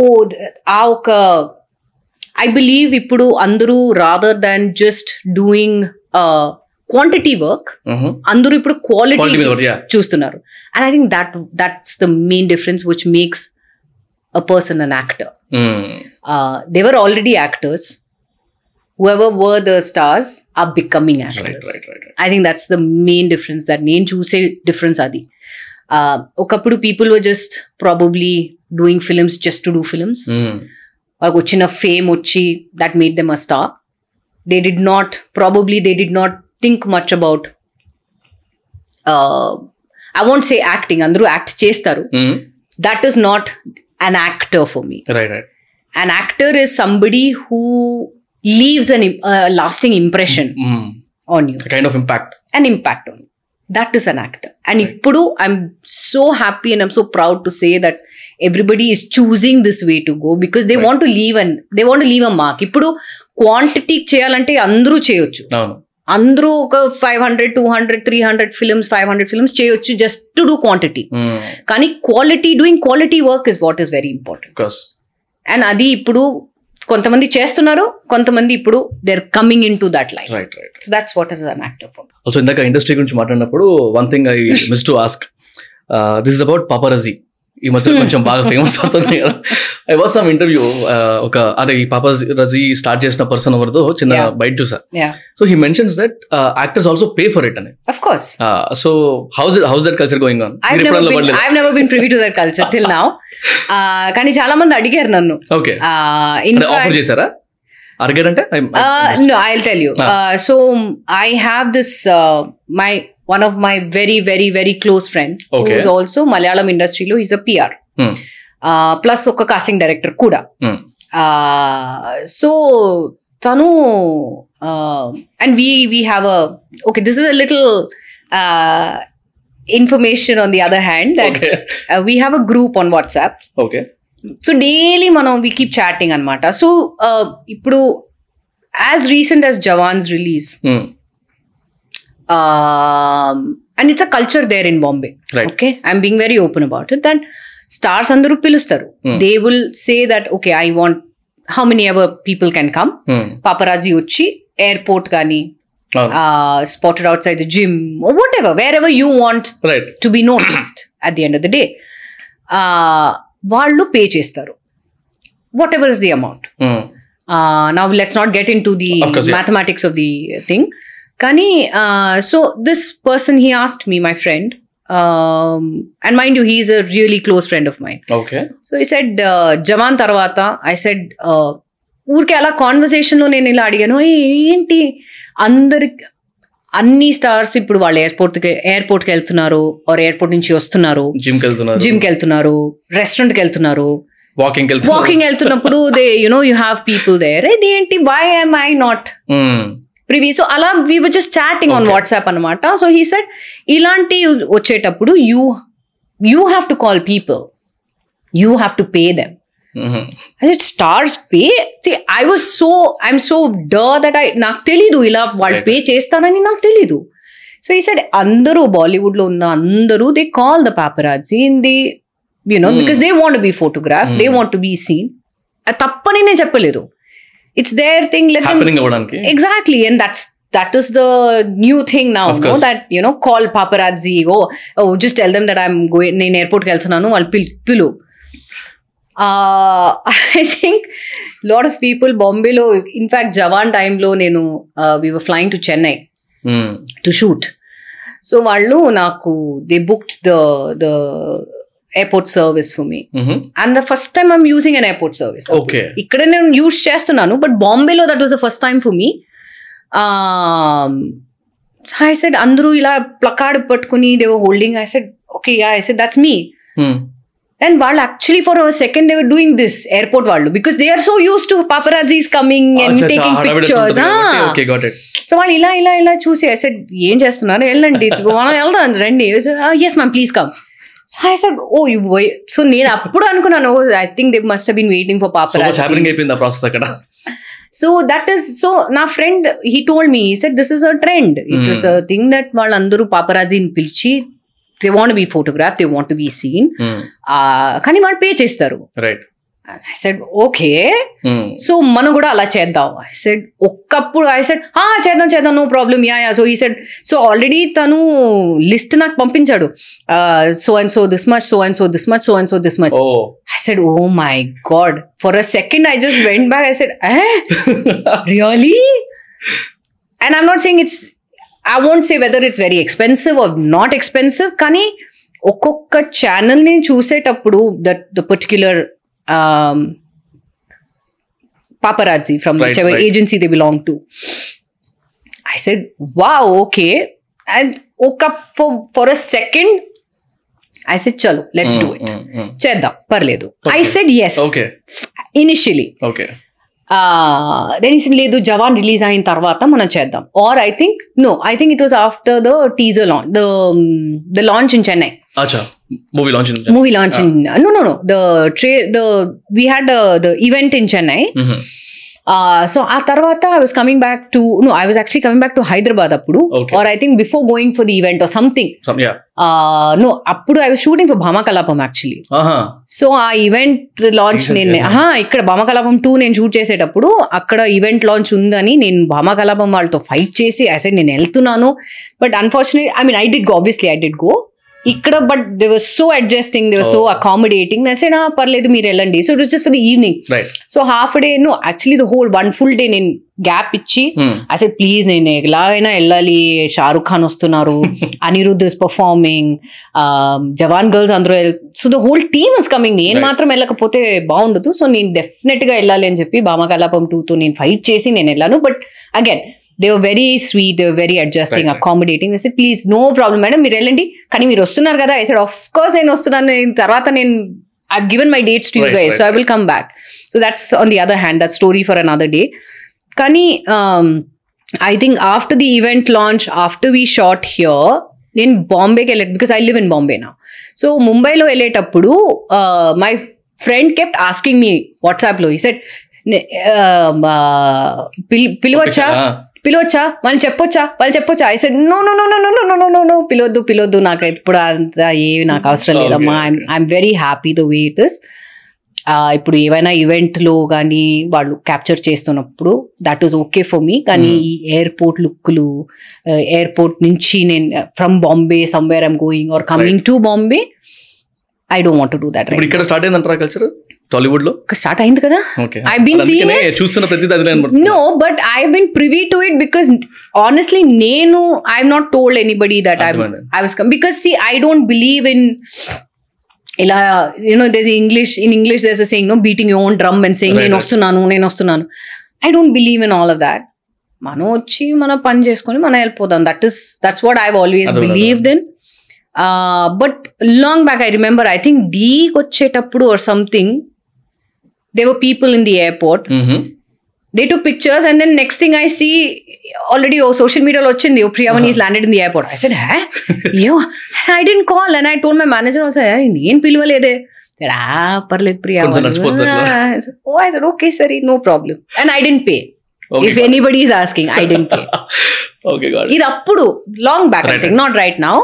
oh th- ఆ ఒక I believe ఇప్పుడు అందరూ rather than just doing quantity work అందరూ ఇప్పుడు quality quality మీద yeah చూస్తున్నారు and I think that that's the main difference which makes a person an actor they were already actors Whoever were the stars are becoming right actors. Right right i think that's the main difference that నేను చూసే difference అది Uh, ఒకప్పుడు people were just probably doing films just to do films వాళ్ళకి వచ్చిన fame వచ్చి that made them a star they did not probably they did not think much about I want say acting అందరూ act చేస్తారు that is not an actor for me right right an actor is somebody who leaves an lasting impression on you kind of impact and impact on that is an actor and ఇప్పుడు I'm so happy and I'm so proud to say that everybody is choosing this way to go because they want leave an they want leave a mark ఇప్పుడు quantity చేయాలంటే అందరూ చేయొచ్చు. అందరూ ఒక five hundred two hundred three hundred films five hundred films చేయొచ్చు just to do quantity కానీ quality doing quality work is what is very important and అది ఇప్పుడు కొంతమంది చేస్తున్నారు కొంతమంది ఇప్పుడు they are coming in to that life right right so that's what is an actor for also ఇందాక industry గురించి మాట్లాడినప్పుడు one thing I miss to ask this is about paparazzi ఈ మధ్య కొంచెం బాగా ఫేమస్ అవుతుంది కదా. ఐ వాజ్ సమ్ ఇంటర్వ్యూ ఒక అదే ఈ పాపరజీ స్టార్ట్ చేసిన పర్సన్ ఎవరితో చిన్న. బయట చూసా yeah so he mentions that actors also pay for it అని of course so how's how's that culture going on I've never been I've never been privy to that culture till now. Uh, కానీ చాలా మంది అడిగారు నన్ను okay Uh, offer చేశారా అడిగారంటే uh, no, I'll tell you. Ah. Uh, so I have this uh, my one of my very very very close friends Okay. who is also Malayalam industry లో he's a PR. Hmm. Plus ఒక casting director కూడా Hmm. So తను and we we have a okay this is a little information on the other hand that okay we have a group on WhatsApp okay so daily మనం we keep chatting అనమాట so ఇప్పుడు as recent as Jawan's release and it's a culture there in Bombay Right. Okay I'm being very open about it that stars అందరూ పిలుస్తారు. Hmm. They will say that okay I want how many ever people can come paparazzi వచ్చి airport కానీ spotted outside the gym whatever wherever you want to be noticed at the end of the day వాళ్ళు pay చేస్తారు. Whatever is the amount now let's not get into the. Mathematics of the thing కానీ so this person he asked me my friend and mind you he's a really close friend of mine okay so he said Jawan తర్వాత I said ఊరికే అలా కాన్వర్సేషన్లో నేను ఇలా అడిగాను "ఏ- ఏంటి? అందరి అన్ని స్టార్స్ ఇప్పుడు వాళ్ళు ఎయిర్పోర్ట్కి ఎయిర్పోర్ట్కి వెళ్తున్నారు ఆర్ ఎయిర్పోర్ట్ నుంచి వస్తున్నారు. జిమ్కి వెళ్తున్నారు. రెస్టారెంట్కి వెళ్తున్నారు వాకింగ్ వాకింగ్ వెళ్తున్నప్పుడు they you know you have people there ఇది ఏంటి why I'm I not. Privy so అలా we were just chatting on. WhatsApp అనమాట సో హీ సెడ్ ఇలాంటి వచ్చేటప్పుడు you you have to call people you have to pay them pay? See, I was so, I'm so duh that I, నాకు తెలీదు ఇలా వాళ్ళు. Pay చేస్తానని నాకు తెలీదు సో ఈ సైడ్ అందరూ బాలీవుడ్లో ఉన్న అందరూ they call the paparazzi in the you know Hmm. Because they want be photograph they. Want be seen తప్పని నేను చెప్పలేదు it's their thing let exactly and that's the new thing now Of no course. That you know call paparazzi oh oh just tell them that I'm going నేను ఎయిర్పోర్ట్కి వెళ్తున్నాను వాళ్ళు పిల్ పిలు I think lot of people బాంబేలో in fact Jawan టైంలో నేను were flying to Chennai. To shoot so వాళ్ళు నాకు they booked the the airport service for me. And the first time I'm using an airport service Okay. ఇక్కడ నేను use చేస్తున్నాను but బాంబేలో that was the first time for me I said అందరూ ఇలా placard పట్టుకుని they were holding I said okay I said that's me. And వాళ్ళు actually for second they were doing this airport వాళ్ళు because they are so used to paparazzis coming and taking pictures. So వాళ్ళు ఇలా ఇలా ఇలా చూసి I said ఏం చేస్తున్నారు? వెళ్ళండి మనం వెళ్దాం రండి. Yes ma'am please come so I said oh you so నేను అప్పుడు అనుకున్నాను I think they must been waiting for paparazzi happening అయిపోయింది ఆ ప్రాసెస్ అక్కడ. సో దట్ ఈస్ సో నా friend he told me said this is a trend it is a thing that వాళ్ళందరూ పాపరాజీని పిలిచి they want be photograph they want be seen కానీ వాళ్ళు pay చేస్తారు. Right I said okay so మనం కూడా అలా చేద్దాం ఐ సెడ్ ఒక్కప్పుడు ఐ సెడ్ ఆ చేద్దాం చేద్దాం no problem yeah yeah so he said so already తను లిస్ట్ నాకు పంపించాడు so and so this much so and so this much so and so this much oh I said, Oh my God. For a second, I just went back. I said, Eh? Really? And I'm not saying it's, I won't say whether it's very expensive or not expensive. కానీ ఒక్కొక్క ఛానల్ని చూసేటప్పుడు that the particular paparazzi from Right, whichever right. agency they belong to. I said, wow, okay. And woke up for, for a second. I said, chalo, let's do it. చేద్దాం పర్లేదు I Okay. Said yes okay initially okay then is లేదు Jawan release అయిన తర్వాత మనం చేద్దాం or I think no I think it was after the teaser launch the the launch in Chennai అచ్చా movie launch movie launch in no no no the tray the we had the event in Chennai so ఆ తర్వాత I was coming back to no I was actually coming back to Hyderabad అప్పుడు. Or I think before going for the event or something no అప్పుడు I was shooting for Bhamakalapam actually so ఆ event launch నేను ఇక్కడ Bhamakalapam two నేను shoot చేసేటప్పుడు అక్కడ event launch ఉందని నేను భామకలాపం వాళ్ళతో ఫైట్ చేసి అసలు నేను వెళ్తున్నాను. But unfortunate I mean I did go obviously I did go ఇక్కడ but they were so adjusting they were so. Accommodating నా పర్లేదు మీరు వెళ్ళండి. So it just for the evening so half day no actually the whole one full day నేను gap ఇచ్చి అసలు please నేను ఎలాగైనా వెళ్ళాలి. షారుఖ్ ఖాన్ వస్తున్నారు. Anirudh is performing Jawan girls అందరూ so the whole team is coming నేను. మాత్రం వెళ్ళకపోతే బాగుండదు. సో నేను డెఫినెట్గా వెళ్ళాలి అని చెప్పి భామ కలాపం టూ తో నేను ఫైట్ చేసి నేను వెళ్ళాను. But again they were very sweet they were very adjusting accommodating వేసి ప్లీజ్ నో ప్రాబ్లం మేడం మీరు వెళ్ళండి. కానీ మీరు వస్తున్నారు కదా. ఐ సైడ్ ఆఫ్ కోర్స్ నేను వస్తున్నాను. తర్వాత నేను I given my dates to you guys so I will come back so that's on the other hand that story for another day కానీ I think after the event launch after we shot here నేను బాంబేకి వెళ్ళాను because I live in Bombay నా so ముంబైలో వెళ్ళేటప్పుడు my friend kept asking me వాట్సాప్లో ఈ set పిలి పిలివచ్చా? పిలవచ్చా? వాళ్ళు చెప్పొచ్చా? వాళ్ళు చెప్పొచ్చా? I said no no no no no no no no no no పిలవద్దు పిలవద్దు. నాకు ఎప్పుడు అంత ఏ నాకు అవసరం లేదమ్మా. I'm very happy the way it is ఇప్పుడు ఏవైనా ఈవెంట్లో కానీ వాళ్ళు క్యాప్చర్ చేస్తున్నప్పుడు that is okay for me కానీ. ఈ ఎయిర్పోర్ట్ లుక్లు ఎయిర్పోర్ట్ నుంచి నేను from Bombay somewhere I'm going or coming to Bombay I don't want to that ఇప్పుడు ఇక్కడ స్టార్ట్ అయిందంటారా కల్చర్ టాలీవుడ్లో స్టార్ట్ అయింది కదా? ఐ బీన్ చూస్తున్న ప్రతి no but I been privy to it because honestly నేను I not told anybody that I I was because see I don't believe in ఇలా you know these English in English these saying no beating you own drum and saying నేను వస్తున్నాను నేను వస్తున్నాను. I don't believe in all of that మనం వచ్చి మనం పని చేసుకొని మనం వెళ్ళిపోదాం. That is that's what I always believed in but long back I remember I think డీకి వచ్చేటప్పుడు or something there were people in the airport. Mm-hmm. They took pictures, and then next thing I see, already oh, social media ochindi, oh, Priya when he's landed in the airport. I said, huh? you? I didn't call, and I told my manager also, hey, నేను పిలవలేదే said, ah, పర్లేదు Priya oh I said okay సరే no problem and I don't pay if anybody is asking I don't pay ఇది అప్పుడు long not right now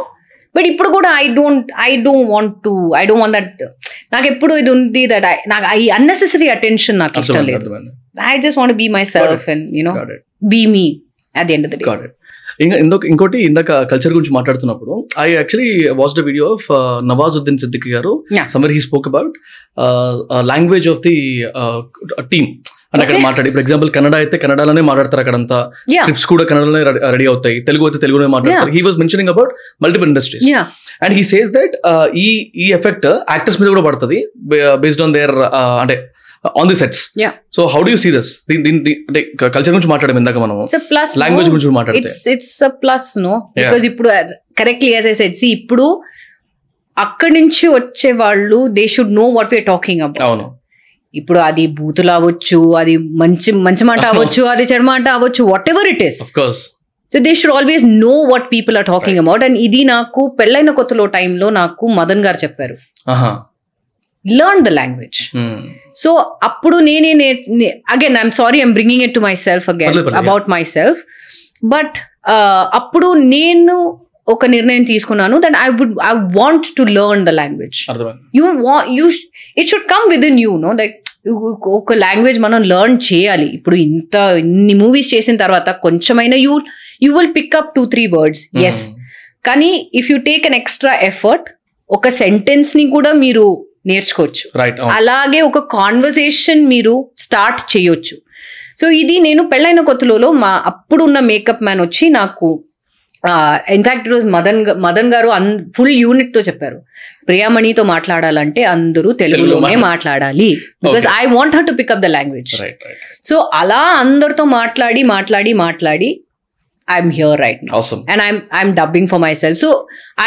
but but ఇప్పుడు కూడా I don't I don't want to I don't want that నాకు ఎప్పుడు ఇది ఉంది that I నాకు I unnecessary attention నాకు ఇష్టం లేదు. I just want be myself and you know be me at the end of the day ఇంకా ఇందో ఇంకోటి ఇందాక కల్చర్ గురించి మాట్లాడుతున్నప్పుడు I actually watch the video of Nawazuddin Siddiqui గారు. Somewhere he spoke about language of the team అని అక్కడ. మాట్లాడి ఇప్పుడు ఎగ్జాంపుల్ కన్నడ అయితే కన్నడలోనే మాట్లాడతారు అక్కడంతా. ట్రిప్స్ కూడా కన్నడలోనే రెడీ అవుతాయి తెలుగు అయితే తెలుగులోనే మాట్లాడతారు he was mentioning about multiple industries. And he says that ఈ ఈ ఎఫెక్ట్ యాక్టర్స్ మీద కూడా పడుతుంది బేస్డ్ ఆన్ దేర్ అంటే on the sets Yeah. So how do see this అంటే కల్చర్ గురించి మాట్లాడడం ఇందాక మనం plus. లాంగ్వేజ్? గురించి మాట్లాడితే It's it's a plus, no? Because ఇప్పుడు correctly as I said see ఇప్పుడు అక్కడి నుంచి వచ్చే వాళ్ళు they should know what we're talking about అవును ఇప్పుడు అది బూతులు అవ్వచ్చు అది మంచి మంచి మాట అవ్వచ్చు అది చెడు మాట అవ్వచ్చు whatever it is so they should always know what people are talking about and ఇది నాకు పెళ్ళైన కొత్తలో టైంలో నాకు మదన్ గారు చెప్పారు. లర్న్ ద లాంగ్వేజ్ సో అప్పుడు నేనే again I'm sorry I'm bringing it to myself again. About myself but అప్పుడు నేను ఒక నిర్ణయం తీసుకున్నాను that I would I want to learn the language you you it should come with in you know like ఒక language మనం learn చేయాలి. ఇప్పుడు ఇంత ఇన్ని మూవీస్ చేసిన తర్వాత కొంచెమైనా you you will pick up two three words yes కానీ if you take an extra effort ఒక సెంటెన్స్ని కూడా మీరు నేర్చుకోవచ్చు. రైట్ అలాగే ఒక కాన్వర్సేషన్ మీరు స్టార్ట్ చేయొచ్చు. సో ఇది నేను పెళ్ళైన కొత్తలో మా అప్పుడున్న మేకప్ మ్యాన్ వచ్చి నాకు in fact it was Madan Madan గారు అన్ ఫుల్ యూనిట్తో చెప్పారు. ప్రియామణితో మాట్లాడాలంటే అందరూ తెలుగులోనే మాట్లా- మాట్లాడాలి. Because. I want her to pick up the language so అలా అందరితో మాట్లాడి మాట్లాడి మాట్లాడి I'm here right and I'm I'm dubbing for myself. So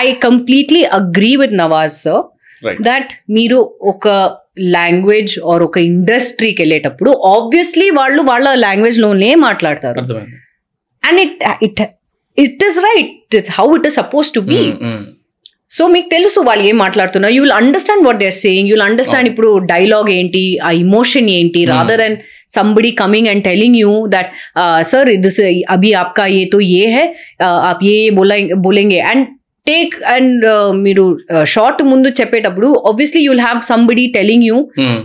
I completely agree with Nawaz sir Right. that మీరు ఒక లాంగ్వేజ్ ఆర్ ఒక ఇండస్ట్రీకి వెళ్ళేటప్పుడు ఆబ్వియస్లీ వాళ్ళు వాళ్ళ లాంగ్వేజ్లోనే మాట్లాడతారు. And it it It is right it's how it is suppose to be Mm, mm. So మీకు తెలుసు వాళ్ళు ఏం మాట్లాడుతున్నారు you will understand what they're saying you will understand ఇప్పుడు డైలాగ్ ఏంటి ఆ ఇమోషన్ ఏంటి Hmm. Rather than somebody coming and telling you that sir this अभी आपका ये तो ये है uh, आप ये ये बोला बोलेंगे అండ్ టేక్ అండ్ మీరు షార్ట్ ముందు చెప్పేటప్పుడు obviously you will have somebody telling you Mm.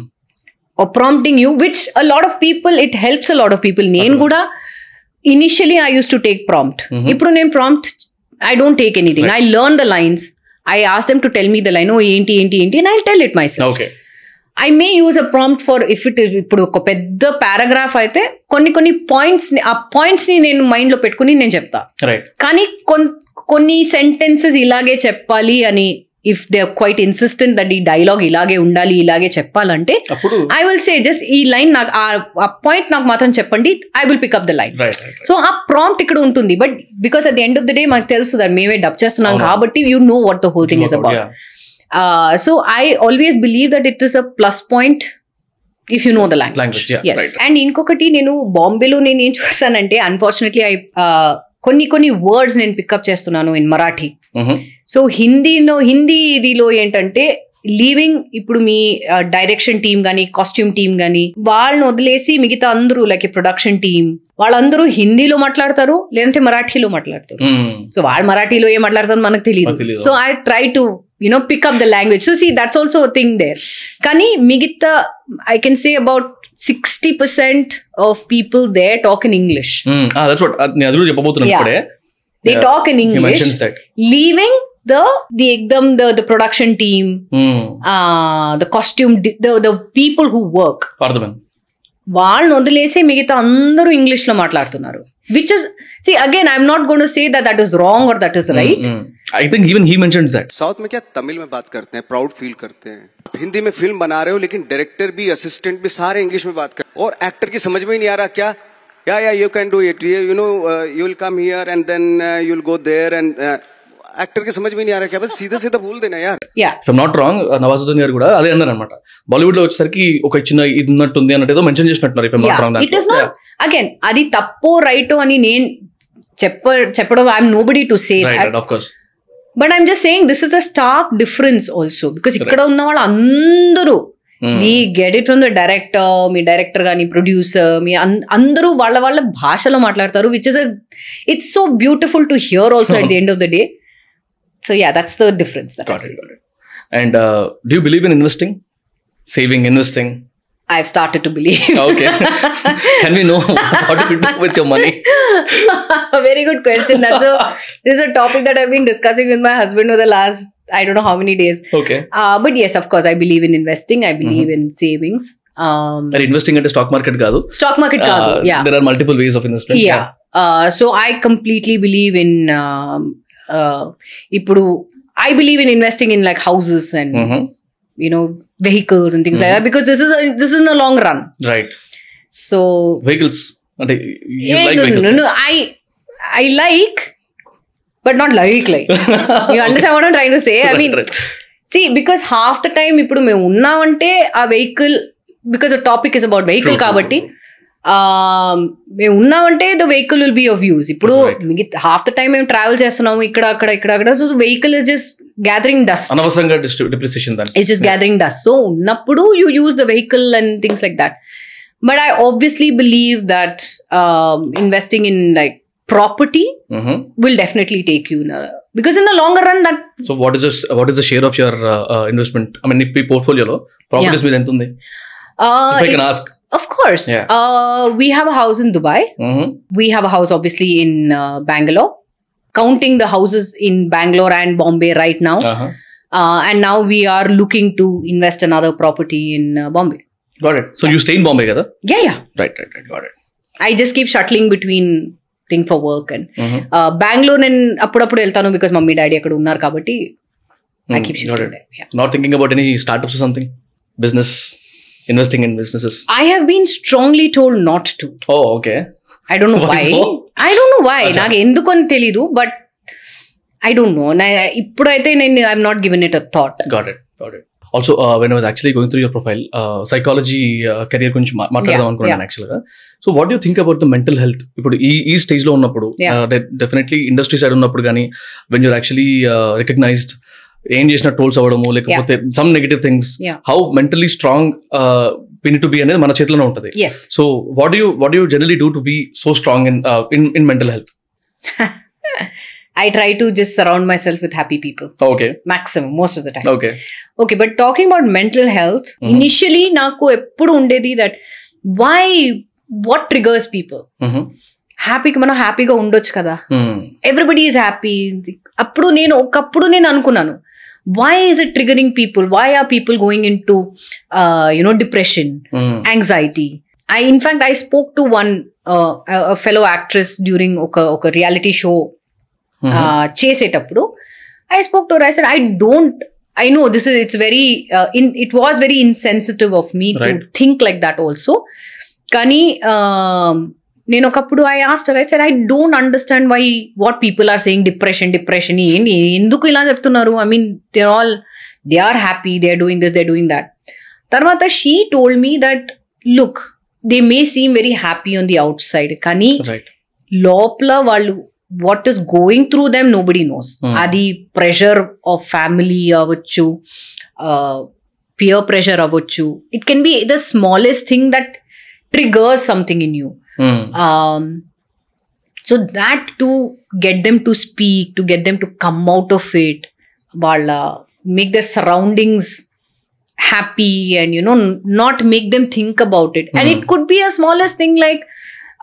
Prompting you which a lot of people it helps a lot of people నేను Okay. కూడా initially I use to take prompt. ఇప్పుడు నేను prompt I don't take anything I learn the lines I ask them to tell me the line ఓ ఏంటి ఏంటి ఏంటి? And I tell it myself I may use a prompt for if it ఇప్పుడు ఒక పెద్ద paragraph అయితే కొన్ని కొన్ని points ఆ పాయింట్స్ని నేను మైండ్లో పెట్టుకుని నేను చెప్తా. కొన్- కొన్ని సెంటెన్సెస్ ఇలాగే చెప్పాలి అని if they quite insistent that ఈ డైలాగ్ ఇలాగే ఉండాలి ఇలాగే చెప్పాలంటే ఐ విల్ సే జస్ట్ ఈ లైన్ నాకు ఆ పాయింట్ నాకు మాత్రం చెప్పండి I will pick up the line so ఆ ప్రాంప్ట్ ఇక్కడ ఉంటుంది but because at the end of the day మనకు తెలుసు దట్ మేమే డబ్ చేస్తున్నాం. కాబట్టి you know what the whole thing is about so I always believe that it is a plus point if you know the language and ఇంకొకటి నేను బాంబేలో నేను ఏం చూసానంటే అన్ఫార్చునేట్లీ ఐ కొన్ని కొన్ని వర్డ్స్ నేను పికప్ చేస్తున్నాను ఇన్ మరాఠీ సో హిందీలో హిందీ ఇదిలో ఏంటంటే లీవింగ్ ఇప్పుడు మీ డైరెక్షన్ టీమ్ గానీ కాస్ట్యూమ్ టీమ్ గానీ వాళ్ళని వదిలేసి మిగతా అందరూ లైక్ ప్రొడక్షన్ టీమ్ వాళ్ళందరూ హిందీలో మాట్లాడతారు లేదంటే మరాఠీలో మాట్లాడతారు. సో వాళ్ళు మరాఠీలో ఏం మాట్లాడతారో మనకు తెలియదు. So I try to you know pick up the language. So see that's also thing there. కానీ మిగతా I can say about sixty percent of people they talk in English. చెప్పబోతున్నాను. ఇప్పుడే. They Yeah. Talk in He English mentions that. Leaving the the ఎక్దమ్ the the production team Hmm. The costume the the people who work అర్థమైంది వాళ్ళని వదిలేసి మిగతా అందరూ English లో మాట్లాడుతున్నారు which is see again I'm not gonna say that that is wrong or that is right I think even he mentions that south में क्या तमिल में बात करते हैं प्राउड फील करते हैं आप हिंदी में फिल्म बना रहे हो लेकिन डायरेक्टर भी असिस्टेंट भी सारे इंग्लिश में बात कर और एक्टर की समझ में ही नहीं आ रहा क्या yeah, yeah, you can do it. You, you know, uh, you will come here and then uh, you will go there and. Uh, యాక్టర్కి సమజ్ మీని ఆరా కేవల్ yeah సీదా బోల్ దేనా యార్ yeah if not wrong Nawazuddin గారు కూడా అదే అన్నారు అనమాట బాలీవుడ్లో వచ్చేసరికి ఒక చిన్న ఇది ఉన్నట్టుంది అన్నట్టు ఏదో మెన్షన్ చేసినట్టున్నారు if not wrong it is not again అది తప్పు రైట్ అని నేను చెప్ప చెప్పడం I'm nobody to say right of course but I'm just saying this is a stark difference also because ఇక్కడ ఉన్న వాళ్ళు అందరూ మీ get it from the director me director కానీ ప్రొడ్యూసర్ మీ అన్- అందరూ వాళ్ళ వాళ్ళ భాషలో మాట్లాడతారు which is it's so beautiful to hear also at the end of the day so yeah that's the difference and do you believe in investing saving investing I started to believe okay can we know what to do with your money Very good question. That's a this is a topic that I've been discussing with my husband for the last I don't know how many days. Okay. Uh, but yes, of course, I believe in investing. I mm-hmm. believe mm-hmm. in savings. Um, and investing in the stock market Kadu? Stock market Kadu. Uh, yeah. There are multiple ways of investment. Yeah. yeah. Uh, so I completely believe in. Um, uh, I believe in investing in like houses and mm-hmm. you know vehicles and things mm-hmm. like that mm-hmm. because this is a this is in a long run. Right. So vehicles. You yeah, like no, vehicles. No, no, no. I I like but not like like say I mean see because half the time ఇప్పుడు మేము ఉన్నామంటే ఆ vehicle because topic is about vehicle కాబట్టి మేము ఉన్నామంటే the vehicle will be of use ఇప్పుడు మిగతా half the time మేము ట్రావెల్ చేస్తున్నాము ఇక్కడ అక్కడ ఇక్కడ అక్కడ. So vehicle is just gathering dust is just gathering dust so ఉన్నప్పుడు you use the vehicle and things like that but I obviously believe that investing in like like property will definitely take you in a, because in the longer run that so what is what is the share of your investment I mean me పోర్ట్ఫోలియోలో properties మీద ఎంత ఉంది uh, if I can it- ask of course Yeah. uh, we have a house in Dubai. We have a house obviously in uh, Bangalore. Counting the houses in Bangalore and Bombay right now, uh, and now we are looking to invest another property in uh, Bombay. Got it so you stay in Bombay కదా Yeah, yeah. Right right right got it I just keep shuttling between thing for work and Bengaluru నేను అప్పుడప్పుడు వెళ్తాను because mummy daddy అక్కడ ఉన్నారు కాబట్టి keep not thinking about any startups something business investing in businesses I have been strongly told not to oh okay I don't know Why why? I don't know why. నాకు ఎందుకు అని తెలీదు but I don't know ఇప్పుడైతే నేను I'm not given it a thought got it got it also when was actually going through your profile psychology career గురించి మాట్లాడదాం అనుకున్నాను. యాక్చువల్గా so what you think about the mental health ఇప్పుడు ఈ ఈ స్టేజ్లో ఉన్నప్పుడు. డెఫినెట్లీ ఇండస్ట్రీ సైడ్ ఉన్నప్పుడు కానీ వెన్ యూర్ యాక్చువల్లీ రికగ్నైజ్డ్ ఏం చేసిన టోల్స్ అవ్వడము లేకపోతే some negative things. How mentally strong pin to be అనేది మన చేతిలోనే ఉంటుంది so what you what you generally do to be so strong in in mental health I try to just surround myself with happy people okay maximum most of the time okay okay but talking about mental health. Initially నాకు ఎప్పుడు ఉండేది that why what triggers people హ్యాపీగా మనం హ్యాపీగా ఉండొచ్చు కదా. Everybody is happy అప్పుడు నేను ఒకప్పుడు నేను అనుకున్నాను. Why is it triggering people why are people going into you know depression anxiety I in fact I spoke to one fellow actress during ఒక ఒక రియాలిటీ షో చేసేటప్పుడు I spoke to I said I don't I know this is it's very in it was very insensitive of me to. Think like that also కానీ నేను ఒకప్పుడు I asked I said I don't understand why what people are saying depression depression ఏంటి ఎందుకు ఇలా చెప్తున్నారు? I mean they all they are happy they are doing this they doing that తర్వాత she told me that look they may seem very happy on the outside కానీ లోపల వాళ్ళు What is going through them nobody knows Hmm. అది pressure of family అవ్వచ్చు peer pressure అవ్వచ్చు it can be the smallest thing that triggers something in you so that to get them to speak to get them to come out of it వాళ్ళ make the surroundings happy and you know not make them think about it and it could be a smallest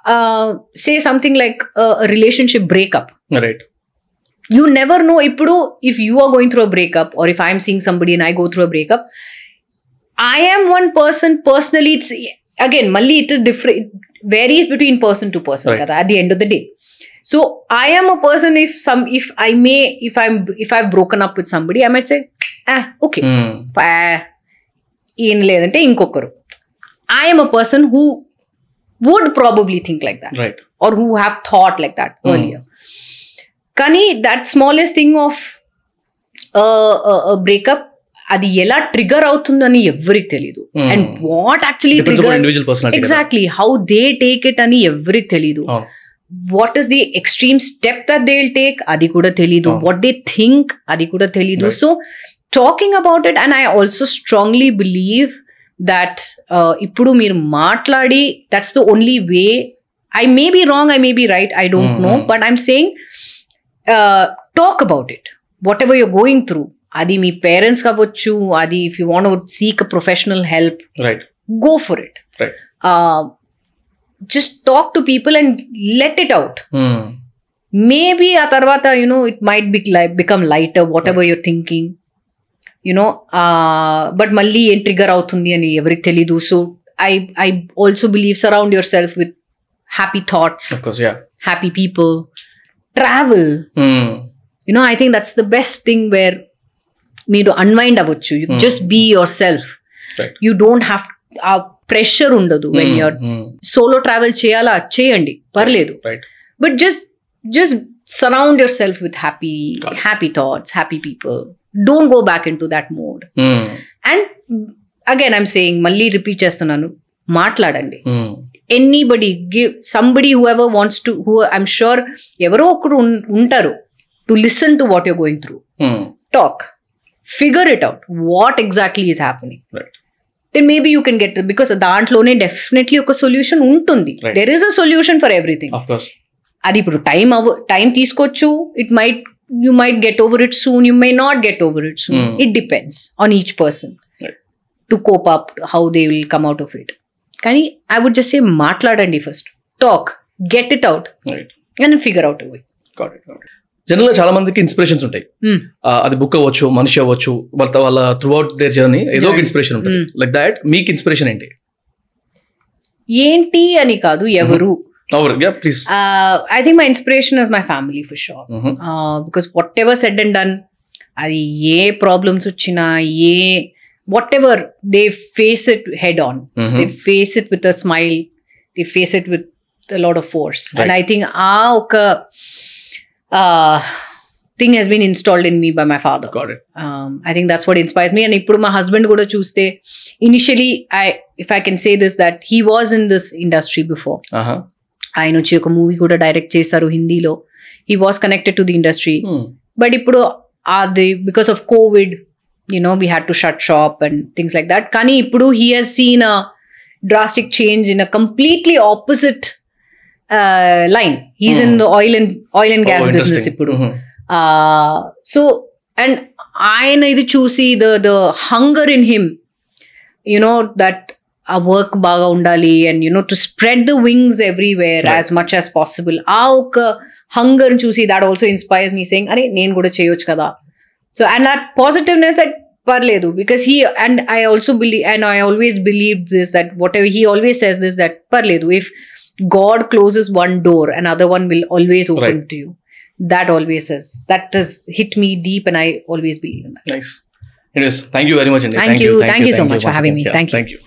Thing like say something like relationship breakup right you never know ఇప్పుడు if you are going through a breakup or if i'm seeing somebody and i go through a breakup i am one person personally it's again mali it is different it varies between person to person Right. kada, at the end of the day so i am a person if some if i may if i'm if i've broken up with somebody i might say ah okay ah, ఏం లేదంటే ఇంకొకరు I'm a person who would probably think like that right or who have thought like that Hmm. earlier. కానీ that smallest thing of breakup అది ఎలా trigger అవుతుందని ఎవరికి తెలియదు Hmm. And what actually depends upon trigger individual personality exactly how they take it అని ఎవరికి తెలియదు అవును what is the extreme step that they will take అది కూడా తెలీదు Oh. వాట్ దే థింక్ అది కూడా తెలీదు Right. So talking about it and I also strongly believe that ఇప్పుడు మీరు మాట్లాడి that's the only way I may be wrong I may be right I don't know Mhm. But I'm saying talk about it whatever you're going through అది మీ parents కావచ్చు అది if you want seek a professional help right go for it. Right. Uh, just talk to people and let it out. Maybe a tarvata, you know, it might be like become lighter, uh, but మళ్ళీ ఏం trigger అవుతుంది అని ఎవరికి తెలీదు. So I I also believe surround yourself with happy thoughts happy people travel you know i think that's the best thing where మీరు unwind అవ్వచ్చు. You. Just be yourself. You don't have ఆ pressure ఉండదు when you're solo travel చేయాలా? చేయండి. పర్లేదు. But just just surround yourself with happy. Happy thoughts happy people don't go back into that mode and again I'm saying మళ్ళీ repeat చేస్తున్నాను. మాట్లాడండి. Anybody give somebody whoever wants to who I'm sure ఎవరో ఒకరు ఉంటారు. To listen to what you're going through it out. What exactly is happening? Right. then maybe you can get it because దాంట్లోనే definitely ఒక solution ఉంటుంది. There is a solution for everything అది ఇప్పుడు time అవ time తీసుకోవచ్చు. It might you might get over it soon you may not get over it soon Hmm. It depends on each person Right. To cope up how they will come out of it కానీ I would just say మాట్లాడండి first talk get it out right and figure out a way జనరల్గా చాలా మందికి inspirations ఉంటాయి Hmm. అది book అవ్వచ్చు మనిషి అవ్వచ్చు వాళ్ళ వాళ్ళ త్రూ అవుట్ దేర్ జర్నీ ఏదో ఒక. ఇన్స్పిరేషన్ ఉంటుంది Hmm. లైక్ దాట్ మీకు ఇన్స్పిరేషన్ ఏంటి ఏంటి అని కాదు ఎవరు over yeah please uh, I think my inspiration is my family for sure. Uh, because whatever said and done, అది ఏ ప్రాబ్లమ్స్ వచ్చినా ఏ whatever they face it head on they face it with a smile they face it with a lot of force and I think ఆ ఒక thing he's been installed in me by my father got it I think that's what inspires me and ఇప్పుడు మా husband కూడా చూస్తే initially I if I can say this that he was in this industry before ఆయన వచ్చి ఒక movie కూడా direct చేశారు హిందీలో. He was connected to the industry but ఇప్పుడు అది because of Covid you know we had to shut shop and things like that కానీ ఇప్పుడు he has seen a drastic change in a completely opposite line he's in the oil and oil and gas business ఇప్పుడు. So and ఆయన ఇది చూసి the the hunger in him you know that ఆ work బాగా ఉండాలి and you know to spread the wings everywhere Right. As much as possible ఆ ఒక hunger చూసి that also inspires me saying అరే నేను కూడా చేయొచ్చు కదా so and that positiveness that పర్లేదు because he and I also believe and I always believe this that whatever he always says this that పర్లేదు if God closes one door and other one will always open Right. To you that always says that has hit me deep and i always believe in that nice Anyways, thank you very much. Andy. Thank you. Thank you so much for having me. Thank you. Thank you.